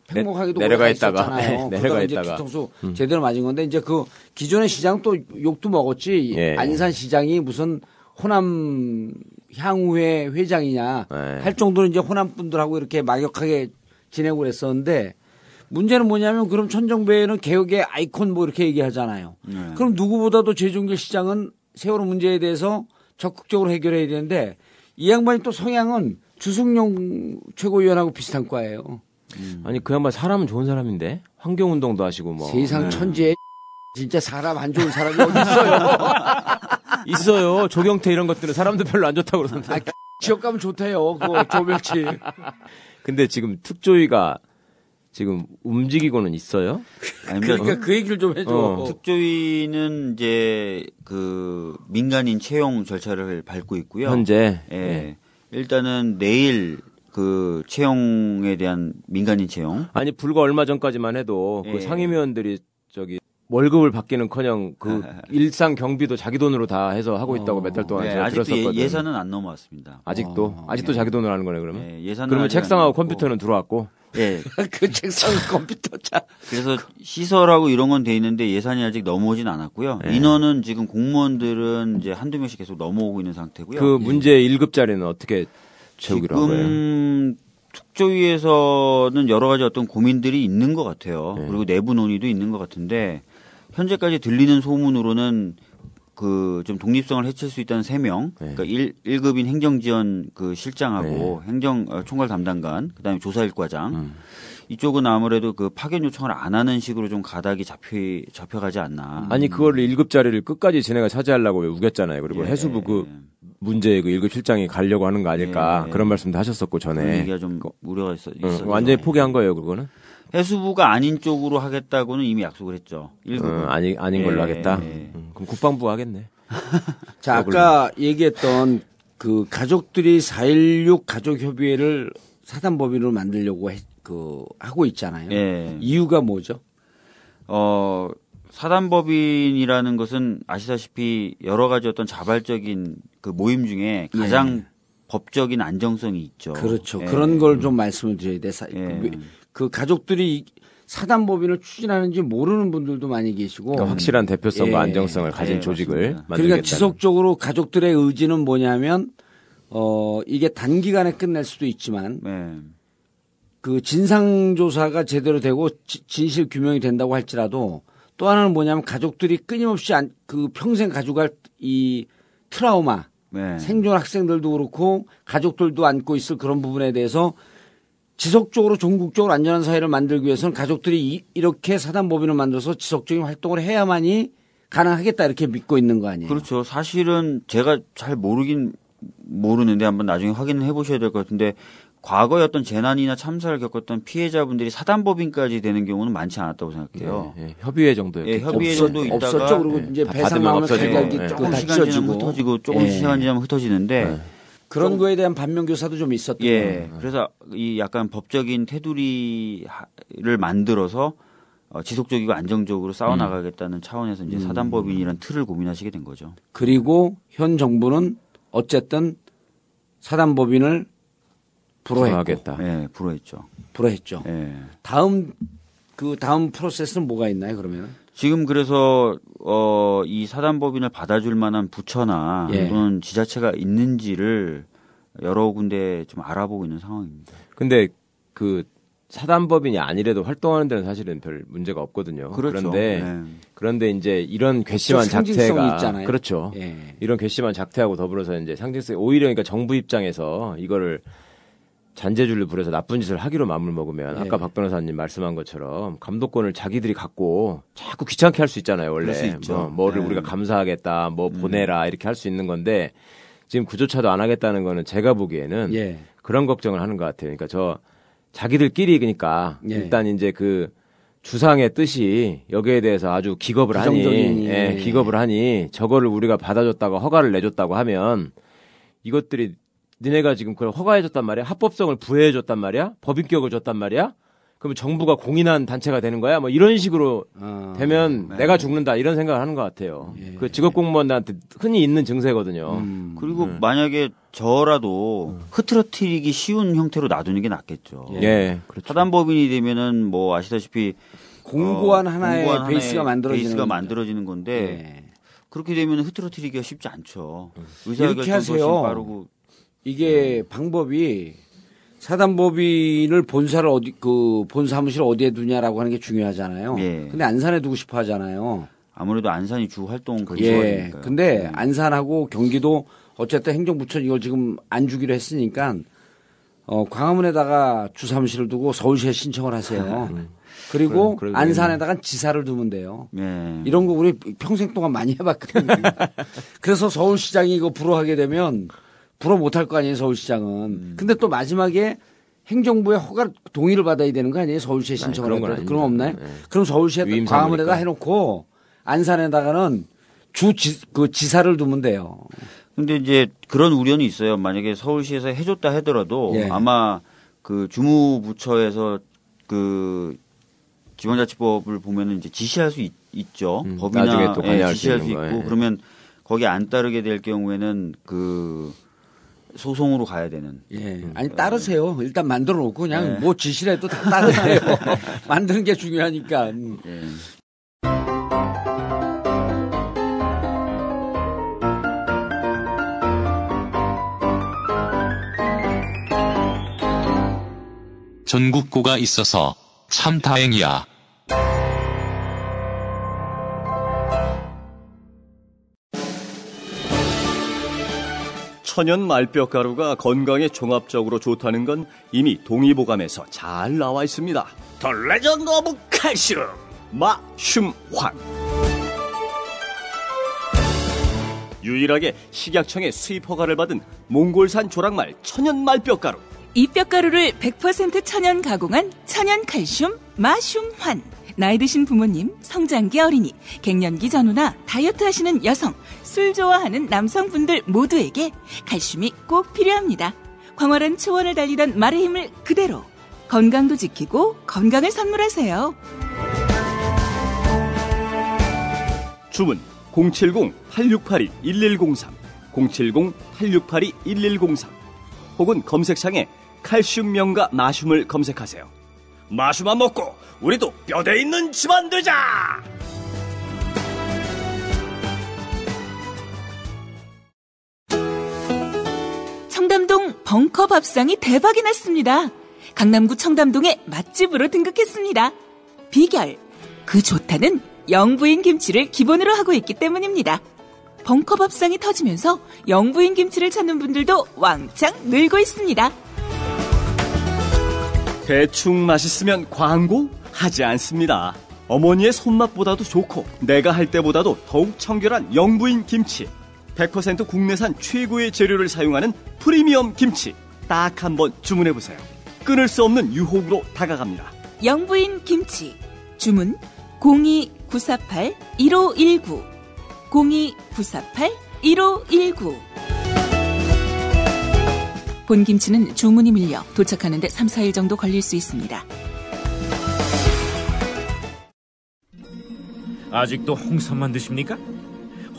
팽목하기도 내- 내려가 있다가. 네, 내려가 그러다가 이제 있다가. 음. 뒤통수 제대로 맞은 건데 이제 그 기존의 시장 또 욕도 먹었지. 예. 안산 시장이 무슨 호남 향후회 회장이냐 예. 할 정도로 이제 호남 분들하고 이렇게 막역하게 지내고 그랬었는데 문제는 뭐냐면 그럼 천정배는 개혁의 아이콘 뭐 이렇게 얘기하잖아요. 네. 그럼 누구보다도 재종길 시장은 세월호 문제에 대해서 적극적으로 해결해야 되는데 이 양반이 또 성향은 주승용 최고위원하고 비슷한 과예요. 아니 그 양반 사람은 좋은 사람인데 환경 운동도 하시고 뭐 세상 천지에 진짜 사람 안 좋은 사람이 어디 있어요? [laughs] 있어요. 조경태 이런 것들은 사람도 별로 안 좋다고 그러던데. 아, 지역 가면 좋대요. 그 조멸치. [laughs] 근데 지금 특조위가 지금 움직이고는 있어요. 그러니까 그 얘기를 좀 해줘. 어. 특조위는 이제 그 민간인 채용 절차를 밟고 있고요. 현재 예. 예. 일단은 내일 그 채용에 대한 민간인 채용. 아니 불과 얼마 전까지만 해도 예. 그 상임위원들이 저기 월급을 받기는커녕 그 [laughs] 일상 경비도 자기 돈으로 다 해서 하고 있다고 몇달 동안 네, 제가 아직도 들었었거든요. 예, 산은 안 넘어왔습니다. 아직도 어, 아직도 자기 돈으로 하는 거네 그러면. 예, 예산은 그러면 안 책상하고. 컴퓨터는 들어왔고. 예. [laughs] 그 책상 [laughs] 컴퓨터 차. 그래서 시설하고 이런 건 돼 있는데 예산이 아직 넘어오진 않았고요. 예. 인원은 지금 공무원들은 이제 한두 명씩 계속 넘어오고 있는 상태고요. 그 문제 1급짜리는 어떻게 채우기로 한 거예요? 지금 특조위에서는 여러 가지 어떤 고민들이 있는 것 같아요. 네. 그리고 내부 논의도 있는 것 같은데 현재까지 들리는 소문으로는 그 좀 독립성을 해칠 수 있다는 세 명, 네. 그러니까 1, 1급인 행정지원 그 실장하고 행정 어, 총괄 담당관, 그다음에 조사일과장 음. 이쪽은 아무래도 그 파견 요청을 안 하는 식으로 좀 가닥이 잡혀 잡혀가지 않나. 아니 그걸 1급 자리를 끝까지 지네가 차지하려고 왜 우겼잖아요. 그리고 예. 해수부 그 문제 그 1급 실장이 가려고 하는 거 아닐까 예. 그런 말씀도 하셨었고 전에 얘기가 좀 우려가 있어. 응, 있었죠. 완전히 포기한 거예요 그거는 해수부가 아닌 쪽으로 하겠다고는 이미 약속을 했죠. 1급은. 응, 아니 아닌 걸로 예, 하겠다. 예. 응, 그럼 국방부 하겠네. [laughs] 자, 아까 얘기했던 그 가족들이 4.16 가족협의회를 사단법인으로 만들려고 했- 그 하고 있잖아요. 예. 이유가 뭐죠? 어, 사단법인이라는 것은 아시다시피 여러 가지 어떤 자발적인 그 모임 중에 가장 법적인 안정성이 있죠. 그렇죠. 예. 그런 걸 좀 말씀을 드려야 돼. 사- 예. 그, 그 가족들이 이 사단법인을 추진하는지 모르는 분들도 많이 계시고 그러니까 확실한 대표성과 예. 안정성을 가진 예, 조직을. 만들겠다. 그러니까 지속적으로 가족들의 의지는 뭐냐면 어 이게 단기간에 끝낼 수도 있지만 네. 그 진상 조사가 제대로 되고 지- 진실 규명이 된다고 할지라도 또 하나는 뭐냐면 가족들이 끊임없이 안, 그 평생 가져갈 이 트라우마 네. 생존 학생들도 그렇고 가족들도 안고 있을 그런 부분에 대해서 지속적으로 전국적으로 안전한 사회를 만들기 위해서는 가족들이 이, 렇게 사단법인을 만들어서 지속적인 활동을 해야만이 가능하겠다 이렇게 믿고 있는 거 아니에요? 그렇죠. 사실은 제가 잘 모르긴 모르는데 한번 나중에 확인을 해보셔야 될 것 같은데 과거에 어떤 재난이나 참사를 겪었던 피해자분들이 사단법인까지 되는 경우는 많지 않았다고 생각해요. 예, 예, 협의회 정도였겠죠. 예, 협의회 정도 있다가 없었죠. 그리고 예, 이제 다 배상 받으면 나오면 없어지고, 가격이 예. 조금 시간 지나면 흩어지고 조금 예. 시간 지나면 흩어지는데 네. 그런 거에 대한 반면 교사도 좀 있었던 거예요. 예. 그래서 이 약간 법적인 테두리를 만들어서 어, 지속적이고 안정적으로 싸워 나가겠다는 차원에서 이제 사단법인이라는 틀을 고민하시게 된 거죠. 그리고 현 정부는 어쨌든 사단법인을 불허하겠다. 예, 불허했죠. 불허했죠. 예. 다음 그 다음 프로세스는 뭐가 있나요? 그러면 지금 그래서 어, 이 사단법인을 받아줄 만한 부처나 예. 또는 지자체가 있는지를 여러 군데 좀 알아보고 있는 상황입니다. 근데 그 사단법인이 아니래도 활동하는 데는 사실은 별 문제가 없거든요. 그렇죠. 그런데 네. 그런데 이제 이런 괘씸한 작태가 있잖아요. 그렇죠. 예. 이런 괘씸한 작태하고 더불어서 이제 상징성 오히려 그러니까 정부 입장에서 이거를 잔재주를 부려서 나쁜 짓을 하기로 마음을 먹으면 예. 아까 박 변호사님 말씀한 것처럼 감독권을 자기들이 갖고 자꾸 귀찮게 할 수 있잖아요 원래. 뭐, 뭐를 네. 우리가 감사하겠다 뭐 보내라 이렇게 할 수 있는 건데 지금 그조차도 안 하겠다는 거는 제가 보기에는 예. 그런 걱정을 하는 것 같아요. 그러니까 저 자기들끼리 그러니까 예. 일단 이제 그 주상의 뜻이 여기에 대해서 아주 기겁을 하니, 예. 기겁을 하니 저거를 우리가 받아줬다고 허가를 내줬다고 하면 이것들이 니네가 지금 그걸 허가해줬단 말이야, 합법성을 부여해줬단 말이야, 법인격을 줬단 말이야. 그러면 정부가 공인한 단체가 되는 거야? 뭐 이런 식으로 어, 되면 네. 내가 죽는다 이런 생각을 하는 것 같아요. 예. 그 직업 공무원들한테 흔히 있는 증세거든요. 음. 그리고 만약에 저라도 흐트러뜨리기 쉬운 형태로 놔두는 게 낫겠죠. 예, 그렇죠. 사단법인이 되면은 뭐 아시다시피 공고한 어, 하나의 공고한 베이스가 하나의 만들어지는 베이스가. 만들어지는 건데 예. 그렇게 되면 흐트러뜨리기가 쉽지 않죠. 음. 의사결정도 빠르고 이게 방법이 사단법인을 본사를 어디 그 본 사무실 어디에 두냐라고 하는 게 중요하잖아요. 예. 근데 안산에 두고 싶어 하잖아요. 아무래도 안산이 주 활동 예. 거기서니까요. 근데 안산하고 경기도 어쨌든 행정부처 이걸 지금 안 주기로 했으니까 어 광화문에다가 주 사무실을 두고 서울시에 신청을 하세요. [laughs] 그리고 그래도 안산에다가 지사를 두면 돼요. 예. 이런 거 우리 평생 동안 많이 해봤거든요. [laughs] 그래서 서울시장이 이거 불허하게 되면 불허 못할 거 아니에요, 서울시장은. 음. 근데 또 마지막에 행정부의 허가 동의를 받아야 되는 거 아니에요, 서울시에 신청을 그런 건 하더라도. 그럼. 없나요? 네. 그럼 서울시에 광화문에다. 해놓고 안산에다가는 주 지, 그 지사를 두면 돼요. 근데 이제 그런 우려는 있어요. 만약에 서울시에서 해줬다 하더라도 예. 아마 그 주무부처에서 그 지방자치법을 보면은 이제 지시할 수 있, 죠 음, 법이나 나중에 또 예, 수 지시할 수 있는 있고 거, 예. 그러면 거기에 안 따르게 될 경우에는 그 소송으로 가야 되는. 예. 아니, 따르세요. 일단 만들어 놓고 그냥 네. 뭐 지시라도 다 따르세요. [laughs] 만드는 게 중요하니까. 음. 예. 전국고가 있어서 참 다행이야. 천연 말뼈가루가 건강에 종합적으로 좋다는 건 이미 동의보감에서 잘 나와 있습니다. The Legend of 칼슘 마슘환 유일하게 식약청의 수입 허가를 받은 몽골산 조랑말 천연 말뼈가루 이 뼈가루를 100% 천연 가공한 천연 칼슘 마슘환. 나이 드신 부모님, 성장기 어린이, 갱년기 전후나 다이어트 하시는 여성, 술 좋아하는 남성분들 모두에게 칼슘이 꼭 필요합니다. 광활한 초원을 달리던 말의 힘을 그대로 건강도 지키고 건강을 선물하세요. 주문 070-8682-1103 070-8682-1103 혹은 검색창에 칼슘 명가 마슘을 검색하세요. 마슘만 먹고 우리도 뼈대 있는 집안 되자! 벙커 밥상이 대박이 났습니다. 강남구 청담동의 맛집으로 등극했습니다. 비결, 그 좋다는 영부인 김치를 기본으로 하고 있기 때문입니다. 벙커 밥상이 터지면서 영부인 김치를 찾는 분들도 왕창 늘고 있습니다. 대충 맛있으면 광고 하지 않습니다. 어머니의 손맛보다도 좋고 내가 할 때보다도 더욱 청결한 영부인 김치. 100% 국내산 최고의 재료를 사용하는 프리미엄 김치. 딱 한 번 주문해 보세요. 끊을 수 없는 유혹으로 다가갑니다. 영부인 김치 주문 02948-1519 02948-1519 본 김치는 주문이 밀려 도착하는데 3, 4일 정도 걸릴 수 있습니다. 아직도 홍삼만 드십니까?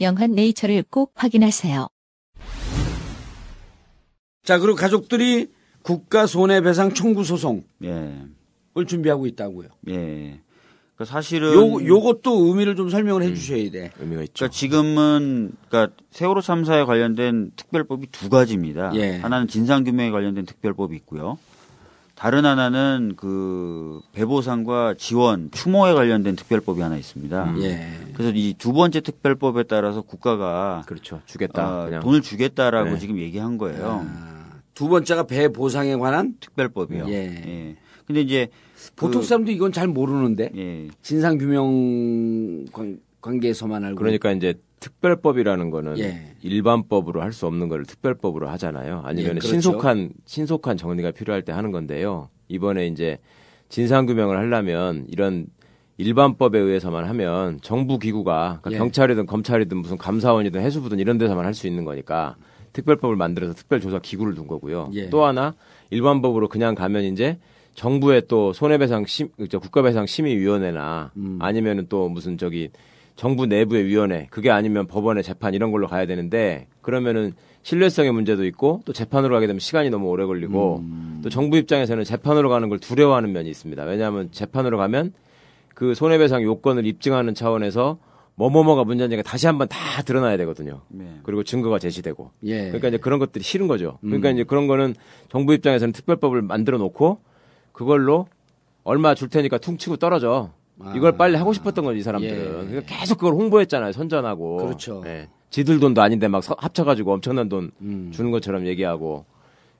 영한 네이처를 꼭 확인하세요. 자, 그리고 가족들이 국가 손해배상 청구 소송을 예. 준비하고 있다고요. 예. 그러니까 사실은 요 요것도 의미를 좀 설명을 해 주셔야 돼. 의미가 있죠. 그러니까 지금은 그러니까 세월호 참사에 관련된 특별법이 두 가지입니다. 예. 하나는 진상 규명에 관련된 특별법이 있고요. 다른 하나는 그 배보상과 지원, 추모에 관련된 특별법이 하나 있습니다. 예. 그래서 이 두 번째 특별법에 따라서 국가가 그렇죠. 주겠다. 어, 그냥. 돈을 주겠다라고 네. 지금 얘기한 거예요. 아, 두 번째가 배 보상에 관한 특별법이요. 예. 예. 근데 이제 보통 그- 사람도 이건 잘 모르는데 예. 진상 규명 관- 관계에서만 알고 그러니까 이제 특별법이라는 거는 예. 일반법으로 할 수 없는 걸 특별법으로 하잖아요. 아니면 예, 그렇죠. 신속한 신속한 정리가 필요할 때 하는 건데요. 이번에 이제 진상 규명을 하려면 이런 일반법에 의해서만 하면 정부 기구가 그러니까 예. 경찰이든 검찰이든 무슨 감사원이든 해수부든 이런 데서만 할 수 있는 거니까 특별법을 만들어서 특별조사 기구를 둔 거고요. 예. 또 하나 일반법으로 그냥 가면 이제 정부의 또 손해배상 심, 저 국가배상 심의위원회나 음. 아니면은 또 무슨 저기 정부 내부의 위원회 그게 아니면 법원의 재판 이런 걸로 가야 되는데 그러면은 신뢰성의 문제도 있고 또 재판으로 가게 되면 시간이 너무 오래 걸리고 음. 또 정부 입장에서는 재판으로 가는 걸 두려워하는 면이 있습니다. 왜냐하면 재판으로 가면 그 손해배상 요건을 입증하는 차원에서 뭐뭐뭐가 문제인지가 다시 한번 다 드러나야 되거든요. 네. 그리고 증거가 제시되고. 예. 그러니까 이제 그런 것들이 싫은 거죠. 그러니까 음. 이제 그런 거는 정부 입장에서는 특별법을 만들어 놓고 그걸로 얼마 줄 테니까 퉁치고 떨어져. 이걸 아. 빨리 하고 싶었던 거지 이 사람들은. 예. 그러니까 계속 그걸 홍보했잖아요. 선전하고. 그렇죠. 예. 지들 돈도 아닌데 막 서- 합쳐가지고 엄청난 돈 음. 주는 것처럼 얘기하고.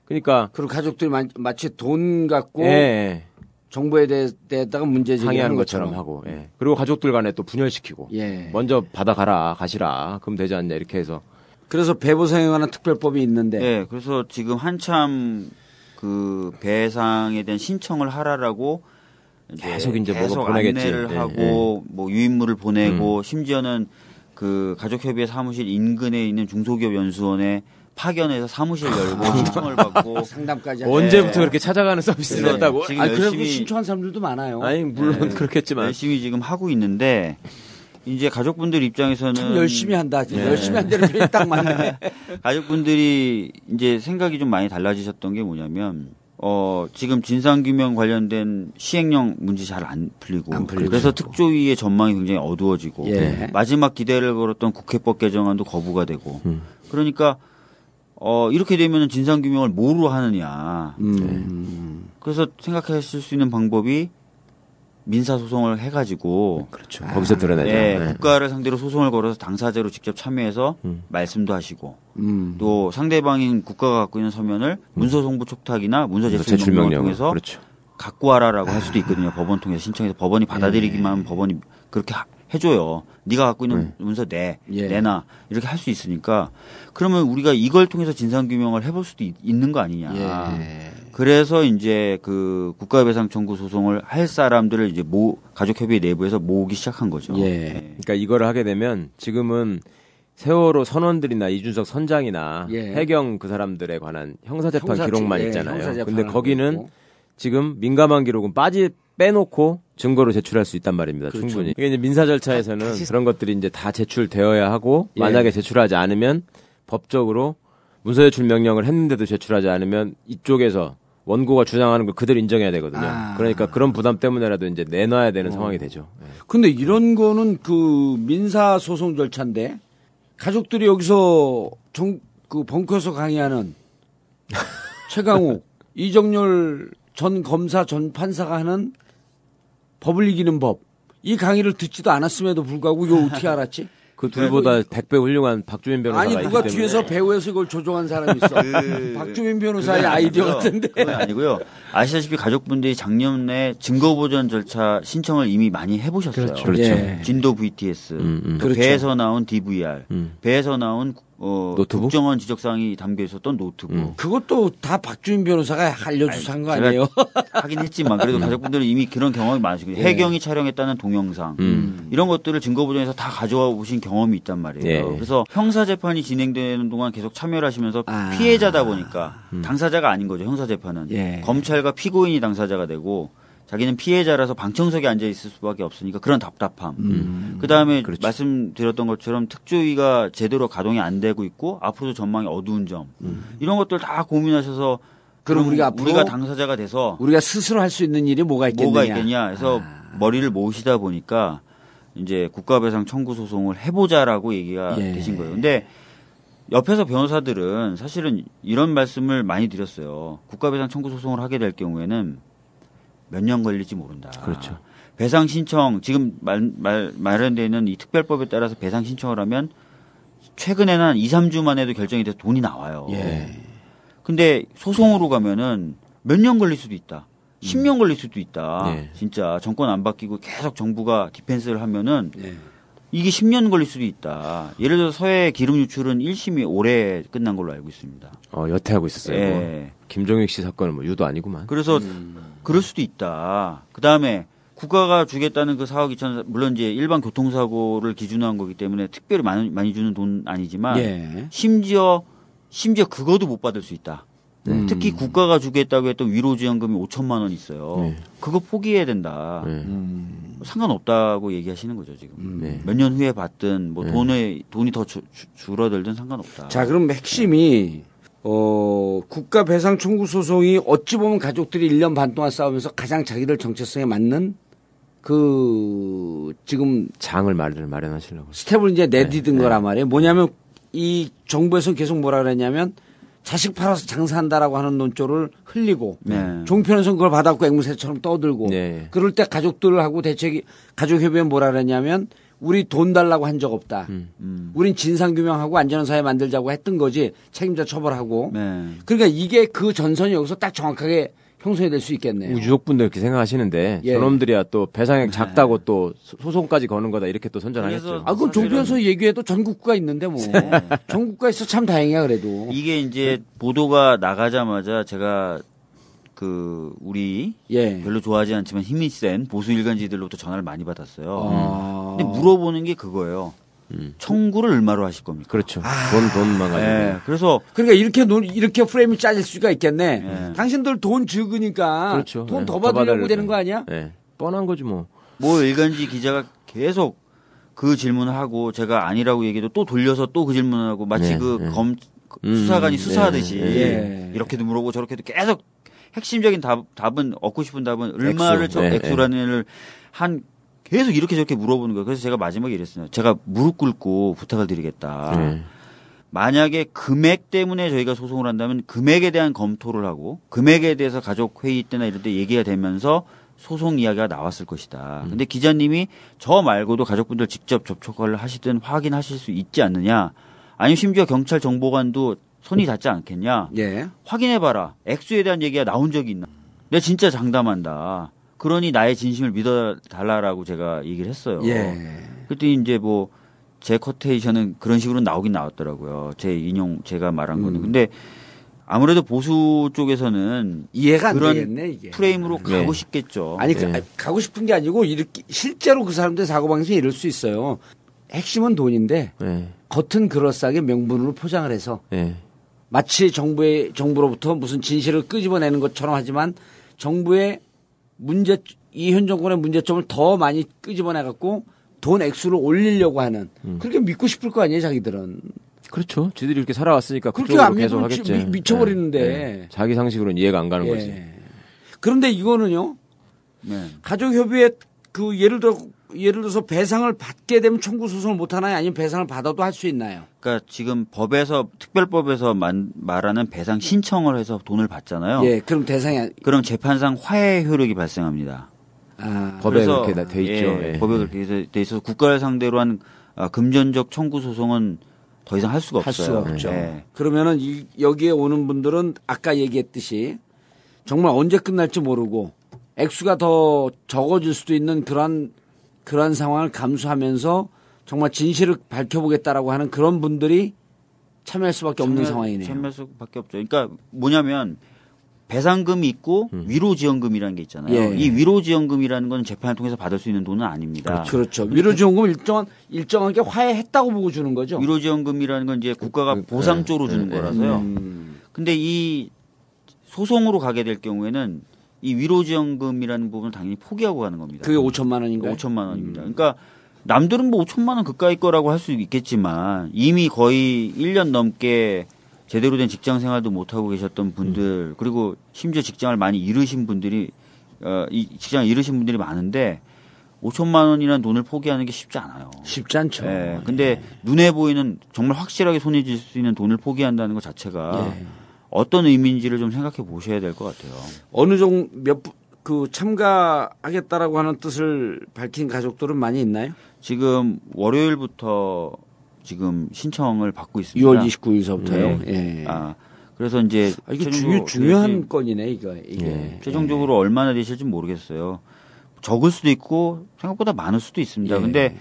그러니까 그리고 가족들이 마, 마치 돈 갖고 예, 예. 정부에 대, 대해다가 문제 제기하는 항의하는 것처럼, 것처럼 하고. 예. 그리고 가족들 간에 또 분열시키고. 예. 먼저 받아가라 가시라 그럼 되지 않냐 이렇게 해서 그래서 배보상에 관한 특별법이 있는데 네, 그래서 지금 한참 그 배상에 대한 신청을 하라라고 이제 계속 이제 뭐가 계속 보내겠지. 안내를 예, 하고 뭐 유인물을 보내고 심지어는 그 가족협의회 사무실 인근에 있는 중소기업 연수원에 파견해서 사무실 열고 신청을 받고 [laughs] 상담까지. 언제부터 그렇게 찾아가는 서비스를 했다고? 지금 아, 그래도 열심히 신청한 사람들도 많아요. 아니 물론 네. 그렇겠지만 열심히 지금 하고 있는데 이제 가족분들 입장에서는 참 열심히 한다. 네. 열심히 한 대로 표현이 딱 맞네. [laughs] 가족분들이 이제 생각이 좀 많이 달라지셨던 게 뭐냐면 어 지금 진상규명 관련된 시행령 문제 잘 안 풀리고, 안 풀리고 그래서. 특조위의 전망이 굉장히 어두워지고 예. 마지막 기대를 걸었던 국회법 개정안도 거부가 되고 음. 그러니까 어 이렇게 되면 진상규명을 뭐로 하느냐 음. 그래서 생각하실 수 있는 방법이 민사 소송을 해가지고 그렇죠. 거기서 드러나죠. 예, 네. 국가를 상대로 소송을 걸어서 당사자로 직접 참여해서 음. 말씀도 하시고 음. 또 상대방인 국가가 갖고 있는 서면을 문서 송부 촉탁이나 문서 제출 제출 명령을 명령 통해서 그렇죠. 갖고 와라라고 할 수도 있거든요. 법원 통해서 신청해서 법원이 받아들이기만 예. 하면 법원이 그렇게 하- 해줘요. 네가 갖고 있는 문서 내 예. 내놔 이렇게 할 수 있으니까 그러면 우리가 이걸 통해서 진상 규명을 해볼 수도 있, 는거 아니냐. 예. 그래서 이제 그 국가배상 청구 소송을 할 사람들을 이제 모 가족협의 내부에서 모으기 시작한 거죠. 예. 그러니까 이거를 하게 되면 지금은 세월호 선원들이나 이준석 선장이나 예. 해경 그 사람들에 관한 형사재판 형사- 기록만 예, 있잖아요. 근데 거기는 있고. 지금 민감한 기록은 빠지 빼놓고 증거로 제출할 수 있단 말입니다. 그렇죠. 충분히. 이게 이제 민사 절차에서는 다시- 그런 것들이 이제 다 제출되어야 하고 예. 만약에 제출하지 않으면 법적으로 문서 제출 명령을 했는데도 제출하지 않으면 이쪽에서 원고가 주장하는 걸 그대로 인정해야 되거든요. 아. 그러니까 그런 부담 때문에라도 이제 내놔야 되는 상황이 되죠. 예. 근데 이런 거는 그 민사 소송 절차인데 가족들이 여기서 정, 그 벙커에서 강의하는 [laughs] 최강욱, 이정렬 전 검사 전 판사가 하는 법을 이기는 법. 이 강의를 듣지도 않았음에도 불구하고 이거 어떻게 알았지? [laughs] 그 둘보다 100배 훌륭한 박주민 변호사가 아니 있기 누가 때문에 뒤에서 배후에서 이걸 조종한 사람이 있어. 그- [laughs] 박주민 변호사의 아이디어. 같은데. 그건 아니고요. 아시다시피 가족분들이 작년에 증거보전 절차 신청을 이미 많이 해보셨어요. 그렇죠. 예. 진도 VTS, 음, 음. 또 그렇죠. 배에서 나온 DVR, 음. 배에서 나온 어, 노트북? 국정원 지적사항이 담겨 있었던 노트북. 음. 그것도 다 박주민 변호사가 알려주서 한 거 아니에요? [laughs] 하긴 했지만 그래도 가족분들은 이미 그런 경험이 많으시고 해경이 촬영했다는 동영상 음. 이런 것들을 증거보전에서 다 가져와 보신 경험이 있단 말이에요. 예. 그래서 형사 재판이 진행되는 동안 계속 참여를 하시면서 아. 피해자다 보니까 당사자가 아닌 거죠. 형사 재판은 예. 검찰과 피고인이 당사자가 되고 자기는 피해자라서 방청석에 앉아 있을 수밖에 없으니까 그런 답답함. 음. 그 다음에 그렇죠. 말씀드렸던 것처럼 특조위가 제대로 가동이 안 되고 있고 앞으로도 전망이 어두운 점 이런 것들 다 고민하셔서 음. 그럼 우리가 앞으로 우리가 당사자가 돼서 우리가 스스로 할 수 있는 일이 뭐가 있겠느냐? 뭐가 있겠냐 해서 아. 머리를 모으시다 보니까 이제 국가배상 청구 소송을 해보자라고 얘기가 예. 되신 거예요. 근데 옆에서 변호사들은 사실은 이런 말씀을 많이 드렸어요. 국가배상 청구 소송을 하게 될 경우에는 몇 년 걸릴지 모른다. 그렇죠. 배상 신청 지금 말, 말, 마련되어 있는 이 특별법에 따라서 배상 신청을 하면 최근에는 한 2, 3주 만에도 결정이 돼서 돈이 나와요. 예. 근데 소송으로 가면은 몇 년 걸릴 수도 있다. 10년 걸릴 수도 있다. 네. 진짜 정권 안 바뀌고 계속 정부가 디펜스를 하면은 예. 이게 10년 걸릴 수도 있다. 예를 들어 서해 기름 유출은 1심이 올해 끝난 걸로 알고 있습니다. 어, 여태 하고 있었어요. 예. 뭐. 김종익 씨 사건은 뭐 유도 아니구만. 그래서 음. 그럴 수도 있다. 그 다음에 국가가 주겠다는 그 4억 2천, 물론 이제 일반 교통사고를 기준으로 한 거기 때문에 특별히 많이, 많이 주는 돈 아니지만 예. 심지어, 심지어 그거도 못 받을 수 있다. 음. 특히 국가가 주겠다고 했던 위로지원금이 5천만 원 있어요. 네. 그거 포기해야 된다. 네. 음. 상관없다고 얘기하시는 거죠 지금. 네. 몇년 후에 받든 뭐 네. 돈에 돈이 더 주, 주- 줄어들든 상관없다. 자, 그럼 핵심이 어, 국가 배상 청구 소송이 어찌 보면 가족들이 1년 반 동안 싸우면서 가장 자기들 정체성에 맞는 그 지금 장을 마련, 마련하시려고. 스텝을 이제 내디딘 네, 거란 말이에요. 뭐냐면 이 정부에서 계속 뭐라 그랬냐면 자식 팔아서 장사한다라고 하는 논조를 흘리고 네. 종편에서 그걸 받았고 앵무새처럼 떠들고 네. 그럴 때 가족들하고 대책이 가족협의회 뭐라 그랬냐면 우리 돈 달라고 한 적 없다. 음. 우린 진상규명하고 안전한 사회 만들자고 했던 거지 책임자 처벌하고 네. 그러니까 이게 그 전선이 여기서 딱 정확하게 형성이 될 수 있겠네요. 우주족분들 그렇게 생각하시는데 예. 저놈들이야 또 배상액 작다고 또 소- 소송까지 거는 거다 이렇게 또 선전하겠죠. 아, 그럼 종편에서 얘기해도 전국구가 있는데 뭐. [laughs] 전국구가 있어 참 다행이야, 그래도. 이게 이제 보도가 나가자마자 제가 그 우리 예. 별로 좋아하지 않지만 힘이 센 보수 일간지들로부터 전화를 많이 받았어요. 아. 근데 물어보는 게 그거예요. 청구를 얼마로 하실 겁니까? 그렇죠. 돈 돈만 가지고. 예, 그래서 그러니까 이렇게 논, 이렇게 프레임이 짜질 수가 있겠네. 예. 당신들 돈 적으니까 그렇죠. 돈 예, 더더 받으려고 받으려고. 되는 거 아니야? 예. 뻔한 거지 뭐. 모 일간지 기자가 계속 그 질문을 하고 제가 아니라고 얘기해도 또 돌려서 또 그 질문을 하고 마치 네, 그 네. 검 음, 수사관이 네, 수사하듯이 네. 이렇게도 물어보고 저렇게도 계속 핵심적인 답, 답은 얻고 싶은 답은 얼마를 액수. 저 네, 액수라는 일을 한 계속 이렇게 저렇게 물어보는 거예요. 그래서 제가 마지막에 이랬어요. 제가 무릎 꿇고 부탁을 드리겠다. 예. 만약에 금액 때문에 저희가 소송을 한다면 금액에 대한 검토를 하고 금액에 대해서 가족 회의 때나 이럴 때 얘기가 되면서 소송 이야기가 나왔을 것이다. 음. 근데 기자님이 저 말고도 가족분들 직접 접촉을 하시든 확인하실 수 있지 않느냐? 아니면 심지어 경찰 정보관도 손이 닿지 않겠냐? 예. 확인해봐라. 액수에 대한 얘기가 나온 적이 있나? 내가 진짜 장담한다. 그러니 나의 진심을 믿어달라라고 제가 얘기를 했어요. 예. 그때 이제 뭐 제 커테이션은 그런 식으로 나오긴 나왔더라고요. 제 인용 제가 말한 거는. 음. 근데 아무래도 보수 쪽에서는 이해가 안 그런 되겠네, 이게. 프레임으로 네. 가고 싶겠죠. 아니, 그, 네. 가고 싶은 게 아니고, 이렇게, 실제로 그 사람들 사고 방식이 이럴 수 있어요. 핵심은 돈인데, 예. 겉은 그럴싸하게 명분으로 포장을 해서, 예. 마치 정부의, 정부로부터 무슨 진실을 끄집어내는 것처럼 하지만, 정부의 문제, 이현 정권의 문제점을 더 많이 끄집어내 갖고, 돈 액수를 올리려고 하는, 음. 그렇게 믿고 싶을 거 아니에요, 자기들은. 그렇죠. 지들이 이렇게 살아왔으니까 그렇게 안 계속 하겠지. 미- 미쳐버리는데. 예. 예. 자기 상식으로는 이해가 안 가는 거지. 예. 그런데 이거는요, 네. 가족협의회 그 예를 들어 예를 들어서 배상을 받게 되면 청구 소송을 못 하나요? 아니면 배상을 받아도 할 수 있나요? 그러니까 지금 법에서 특별법에서 만- 말하는 배상 신청을 해서 돈을 받잖아요. 예, 그럼 대상이 안- 그럼 재판상 화해 효력이 발생합니다. 아, 법에 그래서, 그렇게 다돼 있죠. 예, 예. 법에 그렇게 돼- 돼 있어서 국가를 상대로 한 아, 금전적 청구 소송은 더 이상 할 수가 할 없어요. 수가 없죠. 예. 그러면은 이- 여기에 오는 분들은 아까 얘기했듯이 정말 언제 끝날지 모르고 액수가 더 적어질 수도 있는 그런 그런 상황을 감수하면서 정말 진실을 밝혀보겠다라고 하는 그런 분들이 참여할 수밖에 없는 참여- 상황이네요. 참여할 수밖에 없죠. 그러니까 뭐냐면 배상금이 있고 위로지원금이라는 게 있잖아요. 음. 예. 이 위로지원금이라는 건 재판을 통해서 받을 수 있는 돈은 아닙니다. 그렇죠. 위로지원금 일정한 일정하게 화해했다고 보고 주는 거죠. 위로지원금이라는 건 이제 국가가 보상 쪽으로 주는 예, 거라서요. 음, 근데 이 소송으로 가게 될 경우에는 이 위로지원금이라는 부분을 당연히 포기하고 가는 겁니다. 그게 5천만 원인가요? 음. 5천만 원입니다. 그러니까 남들은 뭐 5천만 원 그까이 거라고 할 수 있겠지만 이미 거의 1년 넘게 제대로 된 직장 생활도 못 하고 계셨던 분들 음. 그리고 심지어 직장을 많이 잃으신 분들이 어, 이 직장을 잃으신 분들이 많은데 5천만 원이라는 돈을 포기하는 게 쉽지 않아요. 쉽지 않죠. 예. 근데 눈에 보이는 정말 확실하게 쥘수 있는 돈을 포기한다는 것 자체가 예. 어떤 의미인지를 좀 생각해 보셔야 될 것 같아요. 어느 정도 몇 그 참가하겠다라고 하는 뜻을 밝힌 가족들은 많이 있나요? 지금 월요일부터 지금 신청을 받고 있습니다. 6월 29일서부터요. 네. 예. 아, 그래서 이제 아, 이게 중요, 중요한 될지, 건이네 이거 이게. 예. 최종적으로 얼마나 되실지 모르겠어요. 적을 수도 있고 생각보다 많을 수도 있습니다. 예. 근데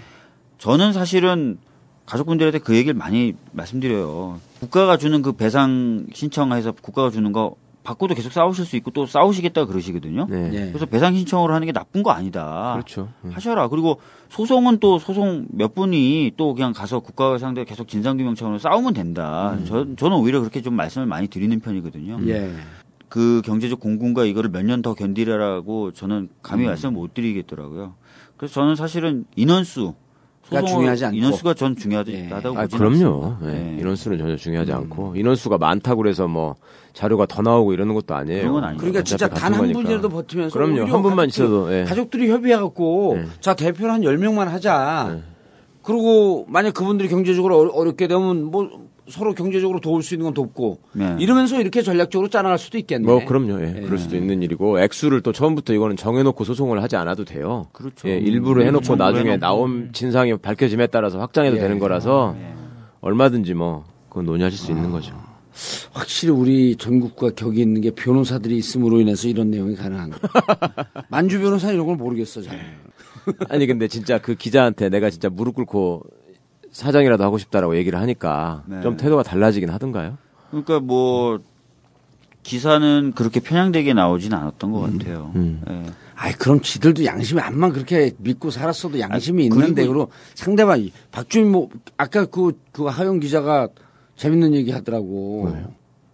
저는 사실은 가족분들한테 그 얘기를 많이 말씀드려요. 국가가 주는 그 배상 신청해서 국가가 주는 거 받고도 계속 싸우실 수 있고 또 싸우시겠다 그러시거든요. 네. 예. 그래서 배상 신청을 하는 게 나쁜 거 아니다. 그렇죠. 음. 하셔라. 그리고 소송은 또 소송 몇 분이 또 그냥 가서 국가 상대로 계속 진상규명 차원으로 싸우면 된다. 저, 저는 오히려 그렇게 좀 말씀을 많이 드리는 편이거든요. 예. 그 경제적 공군과 이거를 몇 년 더 견디라라고 저는 감히 음. 말씀을 못 드리겠더라고요. 그래서 저는 사실은 인원수 가 소송을- 중요하지 않고. 인원수가 전 중요하다고 예. 보지는 아, 그럼요. 예. 네. 인원수는 전혀 중요하지 않고 인원수가 많다고 그래서 뭐 자료가 더 나오고 이러는 것도 아니에요. 그런 건 아니죠. 그러니까 진짜 단 한. 분이라도 버티면서 그럼요. 한 분만 가족들- 있어도 예. 가족들이 협의해 갖고 네. 자 대표를 한 10명만 하자. 네. 그리고 만약 그분들이 경제적으로 어렵게 되면 뭐 서로 경제적으로 도울 수 있는 건 돕고 네. 이러면서 이렇게 전략적으로 짜나갈 수도 있겠네. 뭐 그럼요. 예. 예. 그럴 수도 있는 일이고 액수를 또 처음부터 이거는 정해놓고 소송을 하지 않아도 돼요. 그렇죠. 예, 일부러 음, 해놓고 나중에 해놓고. 나온 진상이 밝혀짐에 따라서 확장해도 예. 되는 거라서 예. 얼마든지 뭐 그건 논의하실 수 있는 거죠. 확실히 우리 전국과 격이 있는 게 변호사들이 있음으로 인해서 이런 내용이 가능한 거예요. [laughs] 만주 변호사 이런 걸 모르겠어 잘. 아니 근데 진짜 그 기자한테 내가 진짜 무릎 꿇고 사장이라도 하고 싶다라고 얘기를 하니까 네. 좀 태도가 달라지긴 하던가요? 그러니까 뭐 기사는 그렇게 편향되게 나오진 않았던 것 같아요. 음. 예. 아이 그럼 지들도 양심이 암만 그렇게 믿고 살았어도 양심이 아, 있는데 그리고- 상대방 박주민 뭐 아까 그그 하영 기자가 재밌는 얘기 하더라고.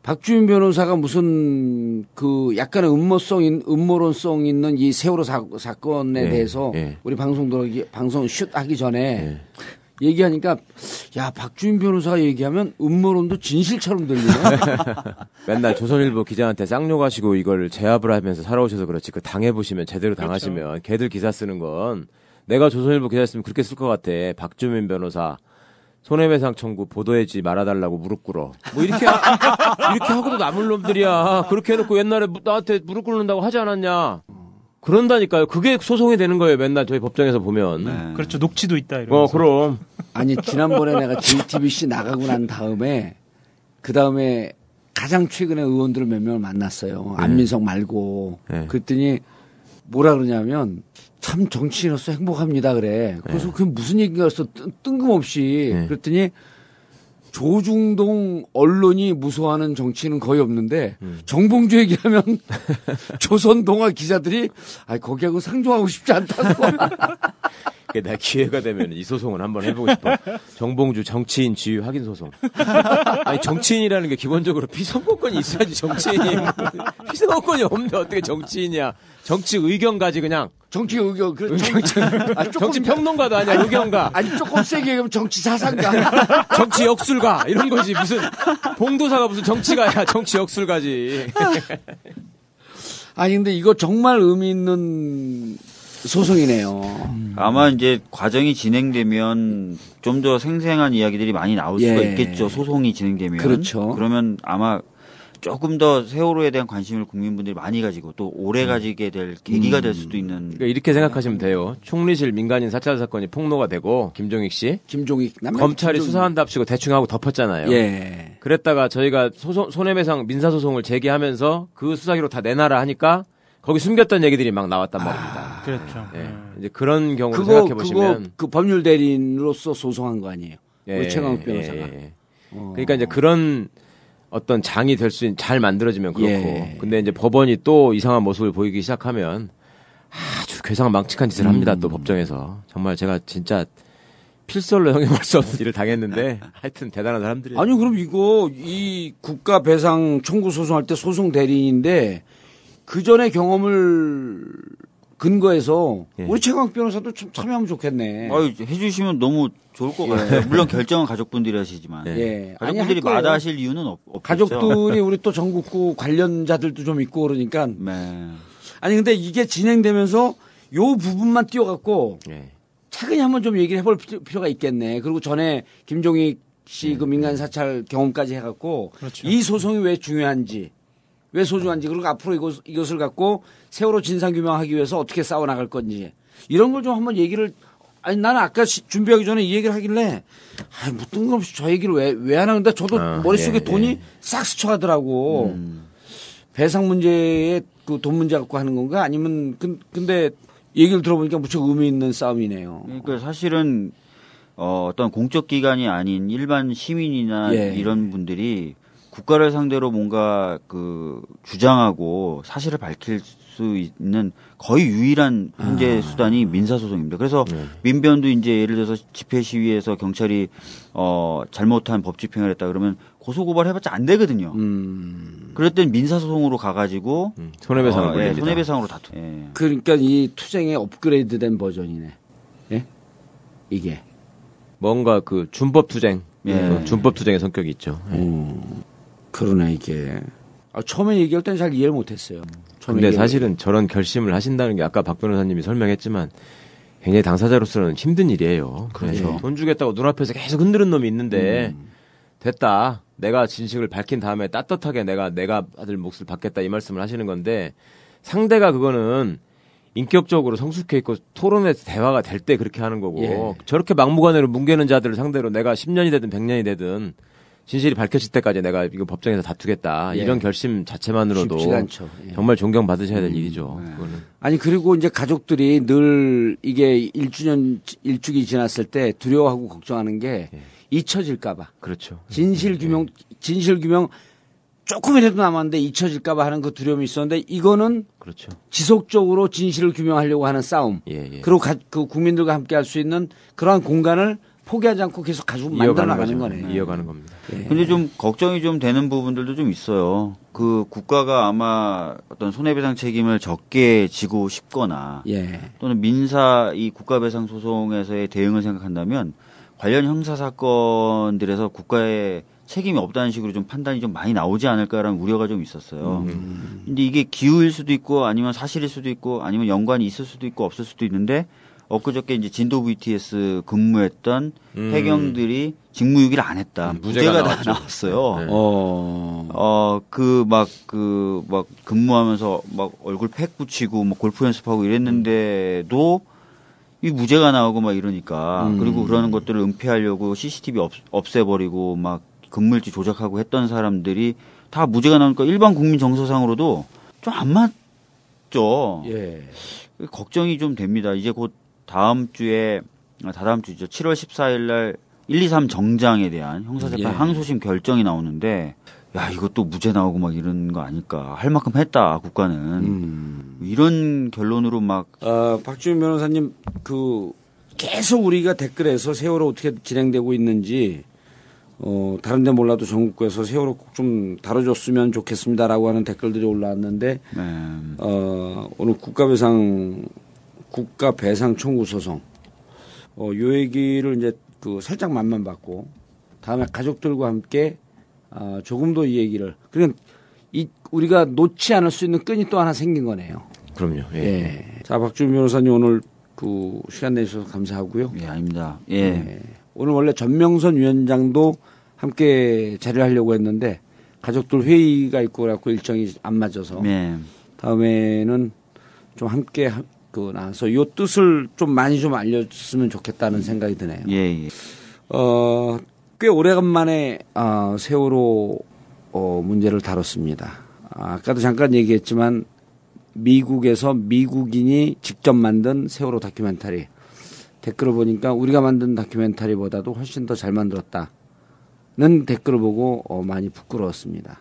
박주민 변호사가 무슨 그 약간의 음모성 인- 음모론성 있는 이 세월호 사, 사건에 예, 대해서 예. 우리 방송 들어기 방송 슛 하기 전에 얘기하니까 야 박주민 변호사가 얘기하면 음모론도 진실처럼 들리네. [laughs] 맨날 조선일보 기자한테 쌍욕하시고 이걸 제압을 하면서 살아오셔서 그렇지. 그 당해보시면 제대로 당하시면 걔들 기사 쓰는 건 내가 조선일보 기자였으면 그렇게 쓸 것 같아. 박주민 변호사 손해배상 청구 보도해지 말아달라고 무릎 꿇어. 뭐 이렇게 하, 이렇게 하고도 남을 놈들이야. 그렇게 해놓고 옛날에 무- 나한테 무릎 꿇는다고 하지 않았냐 그런다니까요 그게 소송이 되는 거예요 맨날 저희 법정에서 보면 네. 그렇죠. 녹취도 있다 이런. 어 그럼 아니 지난번에 내가 JTBC 나가고 난 다음에 그 다음에 가장 최근에 의원들을 몇 명을 만났어요. 안민석 말고 네. 그랬더니 뭐라 그러냐면 참 정치인으로서 행복합니다 그래. 그래서 그게 무슨 얘기가 있어 뜬- 뜬금없이 네. 그랬더니 조중동 언론이 무서워하는 정치인은 거의 없는데 정봉주 얘기하면 [laughs] 조선 동아 기자들이 아 거기하고 상종하고 싶지 않다고. [laughs] 내가 기회가 되면 이 소송을 한번 해보고 싶어. 정봉주 정치인 지위 확인 소송. 아니 정치인이라는 게 기본적으로 피선거권이 있어야지 정치인이. [laughs] 피선거권이 없는데 어떻게 정치인이야. 정치 의견가지 그냥. 정치 의견 그 정치, 아, 조금- 정치 평론가도 아니야 의견가. 아니 조금 세게 얘기하면 정치 사상가. [laughs] 정치 역술가 이런 거지 무슨 봉도사가 무슨 정치가야 정치 역술가지. [laughs] 아니 근데 이거 정말 의미 있는 소송이네요. 아마 이제 과정이 진행되면 좀 더 생생한 이야기들이 많이 나올 수가 예. 있겠죠. 소송이 진행되면. 그렇죠. 그러면 아마 조금 더 세월호에 대한 관심을 국민분들이 많이 가지고 또 오래 가지게 될 계기가 될 수도 있는 그러니까 이렇게 생각하시면 돼요. 총리실 민간인 사찰 사건이 폭로가 되고 김종익 씨 김종익 남 검찰이 수사한답시고 대충 하고 덮었잖아요. 예. 그랬다가 저희가 소송, 손해배상 민사 소송을 제기하면서 그 수사기로 다 내놔라 하니까 거기 숨겼던 얘기들이 막 나왔단 말입니다. 그렇죠. 예. 네. 이제 그런 경우를 그거 생각해 보시면 그 법률 대리인으로서 소송한 거 아니에요. 예, 우리 최강욱 변호사가. 예, 예. 어. 그러니까 이제 그런 어떤 장이 될 수 있는 잘 만들어지면 그렇고 예. 근데 이제 법원이 또 이상한 모습을 보이기 시작하면 아주 괴상망측한 짓을 합니다 음. 또 법정에서 정말 제가 진짜 필설로 형용할 수 없는 일을 당했는데 [laughs] 하여튼 대단한 사람들이 아니 그럼 이거 이 국가 배상 청구 소송할 때 소송 대리인인데 그 전에 경험을 근거해서 예. 우리 최강욱 변호사도 참 참여하면 좋겠네. 아유, 해주시면 너무 좋을 것 같아요. 물론 결정은 가족분들이 하시지만 예. 가족분들이. 마다하실 이유는 없, 없겠죠. 가족들이 우리 또 전국구 관련자들도 좀 있고 그러니까 네. 아니 근데 이게 진행되면서 요 부분만 띄워갖고 예. 차근히 한번 좀 얘기를 해볼 필요- 필요가 있겠네. 그리고 전에 김종익 씨그 민간 사찰 경험까지 해갖고 그렇죠. 이 소송이 왜 중요한지, 왜 소중한지, 그리고 앞으로 이것, 이것을 갖고 세월호 진상 규명하기 위해서 어떻게 싸워 나갈 건지 이런 걸 좀 한번 얘기를. 아니 나는 아까 시- 준비하기 전에 이 얘기를 하길래 아뭐 뜬금없이 저 얘기를 왜왜안 하는데 저도 아, 머릿속에 예, 돈이 예. 싹 스쳐가더라고. 음. 배상 문제에 그 돈 문제 갖고 하는 건가 아니면 근, 근데 얘기를 들어보니까 무척 의미 있는 싸움이네요. 그러니까 사실은 어, 어떤 공적 기관이 아닌 일반 시민이나 예. 이런 분들이 국가를 상대로 뭔가 그 주장하고 사실을 밝힐 수 있는 거의 유일한 현재 아. 수단이 민사소송입니다. 그래서 네. 민변도 이제 예를 들어서 집회 시위에서 경찰이 어 잘못한 법 집행을 했다 그러면 고소 고발해봤자 안 되거든요. 음. 그럴 땐 민사소송으로 가가지고 음, 손해배상을 어, 예. 손해배상으로 다투. 예. 그러니까 이 투쟁의 업그레이드된 버전이네. 예? 이게. 뭔가 그 준법 투쟁, 예. 어, 준법 투쟁의 성격이 있죠. 예. 음. 그러네 이게. 아, 처음에 얘기할 때는 잘 이해를 못했어요. 근데 사실은 저런 결심을 하신다는 게 아까 박 변호사님이 설명했지만 굉장히 당사자로서는 힘든 일이에요. 그렇죠. 예, 돈 주겠다고 눈앞에서 계속 흔드는 놈이 있는데 음. 됐다. 내가 진실을 밝힌 다음에 따뜻하게 내가 내가 받을 몫을 받겠다 이 말씀을 하시는 건데 상대가 그거는 인격적으로 성숙해 있고 토론에서 대화가 될 때 그렇게 하는 거고 예. 저렇게 막무가내로 뭉개는 자들을 상대로 내가 10년이 되든 100년이 되든 진실이 밝혀질 때까지 내가 이거 법정에서 다투겠다. 예. 이런 결심 자체만으로도. 예. 정말 존경받으셔야 될 일이죠. 그거는. 아니 그리고 이제 가족들이 늘 이게 1주년 일주기 지났을 때 두려워하고 걱정하는 게 잊혀질까봐 그렇죠. 진실 규명 진실 규명 조금이라도 남았는데 잊혀질까봐 하는 그 두려움이 있었는데 이거는 그렇죠. 지속적으로 진실을 규명하려고 하는 싸움 예, 예. 그리고 가- 그 국민들과 함께 할 수 있는 그러한 공간을 포기하지 않고 계속 가지고 만들어 나가는 거죠. 거네. 이어가는 겁니다. 근데 좀 걱정이 좀 되는 부분들도 좀 있어요. 그 국가가 아마 어떤 손해배상 책임을 적게 지고 싶거나 예. 또는 민사 이 국가배상 소송에서의 대응을 생각한다면 관련 형사 사건들에서 국가의 책임이 없다는 식으로 좀 판단이 좀 많이 나오지 않을까라는 우려가 좀 있었어요. 근데 이게 기우일 수도 있고 아니면 사실일 수도 있고 아니면 연관이 있을 수도 있고 없을 수도 있는데 엊그저께 이제 진도 VTS 근무했던 음. 해경들이 직무유기를 안 했다. 음, 무죄가 무죄가 다. 나왔어요. 네. 어. 어, 그, 막, 그, 막, 근무하면서 막 얼굴 팩 붙이고, 뭐 골프 연습하고 이랬는데도 이 무죄가 나오고 막 이러니까. 음. 그리고 그러는 것들을 은폐하려고 CCTV 없, 없애버리고 막 근무일지 조작하고 했던 사람들이 다 무죄가 나오니까 일반 국민 정서상으로도 좀 안 맞죠. 예. 걱정이 좀 됩니다. 이제 곧 다음 주에, 아, 다다음 주죠. 7월 14일 날 1, 2, 3 정장에 대한 형사재판 예. 항소심 결정이 나오는데, 야, 이것도 무죄 나오고 막 이런 거 아닐까. 할 만큼 했다, 국가는. 음. 이런 결론으로 막, 어, 박주민 변호사님, 그, 계속 우리가 댓글에서 세월호 어떻게 진행되고 있는지, 어, 다른 데 몰라도 전국구에서 세월호 꼭 좀 다뤄줬으면 좋겠습니다라고 하는 댓글들이 올라왔는데, 네. 어, 오늘 국가배상, 국가 배상 청구 소송, 어, 요 얘기를 이제 그 살짝 맛만 봤고, 다음에 가족들과 함께, 아, 조금 더 이 얘기를, 그러니까 이, 우리가 놓지 않을 수 있는 끈이 또 하나 생긴 거네요. 그럼요. 예. 예. 자, 박주민 변호사님 오늘 그 시간 내주셔서 감사하고요. 예, 아닙니다. 예. 예. 오늘 원래 전명선 위원장도 함께 자리를 하려고 했는데 가족들 회의가 있고 그래갖고 일정이 안 맞아서 네. 다음에는 좀 함께 나와서 요 뜻을 좀 많이 좀 알려줬으면 좋겠다는 생각이 드네요. 예, 예. 어, 꽤 오래간만에 아, 세월호 어, 문제를 다뤘습니다. 아, 아까도 잠깐 얘기했지만 미국에서 미국인이 직접 만든 세월호 다큐멘터리 댓글을 보니까 우리가 만든 다큐멘터리보다도 훨씬 더 잘 만들었다는 댓글을 보고 어, 많이 부끄러웠습니다.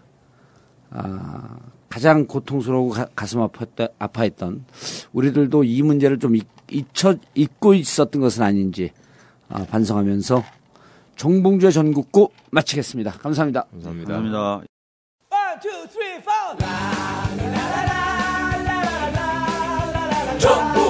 아, 가장 고통스러우고 가, 슴 아팠다, 아파했던 우리들도 이 문제를 좀 잊, 잊혀, 잊고 있었던 것은 아닌지 아, 반성하면서 정봉주의 전국구 마치겠습니다. 감사합니다. 감사합니다. 감사합니다. One, two, three, four. La, la,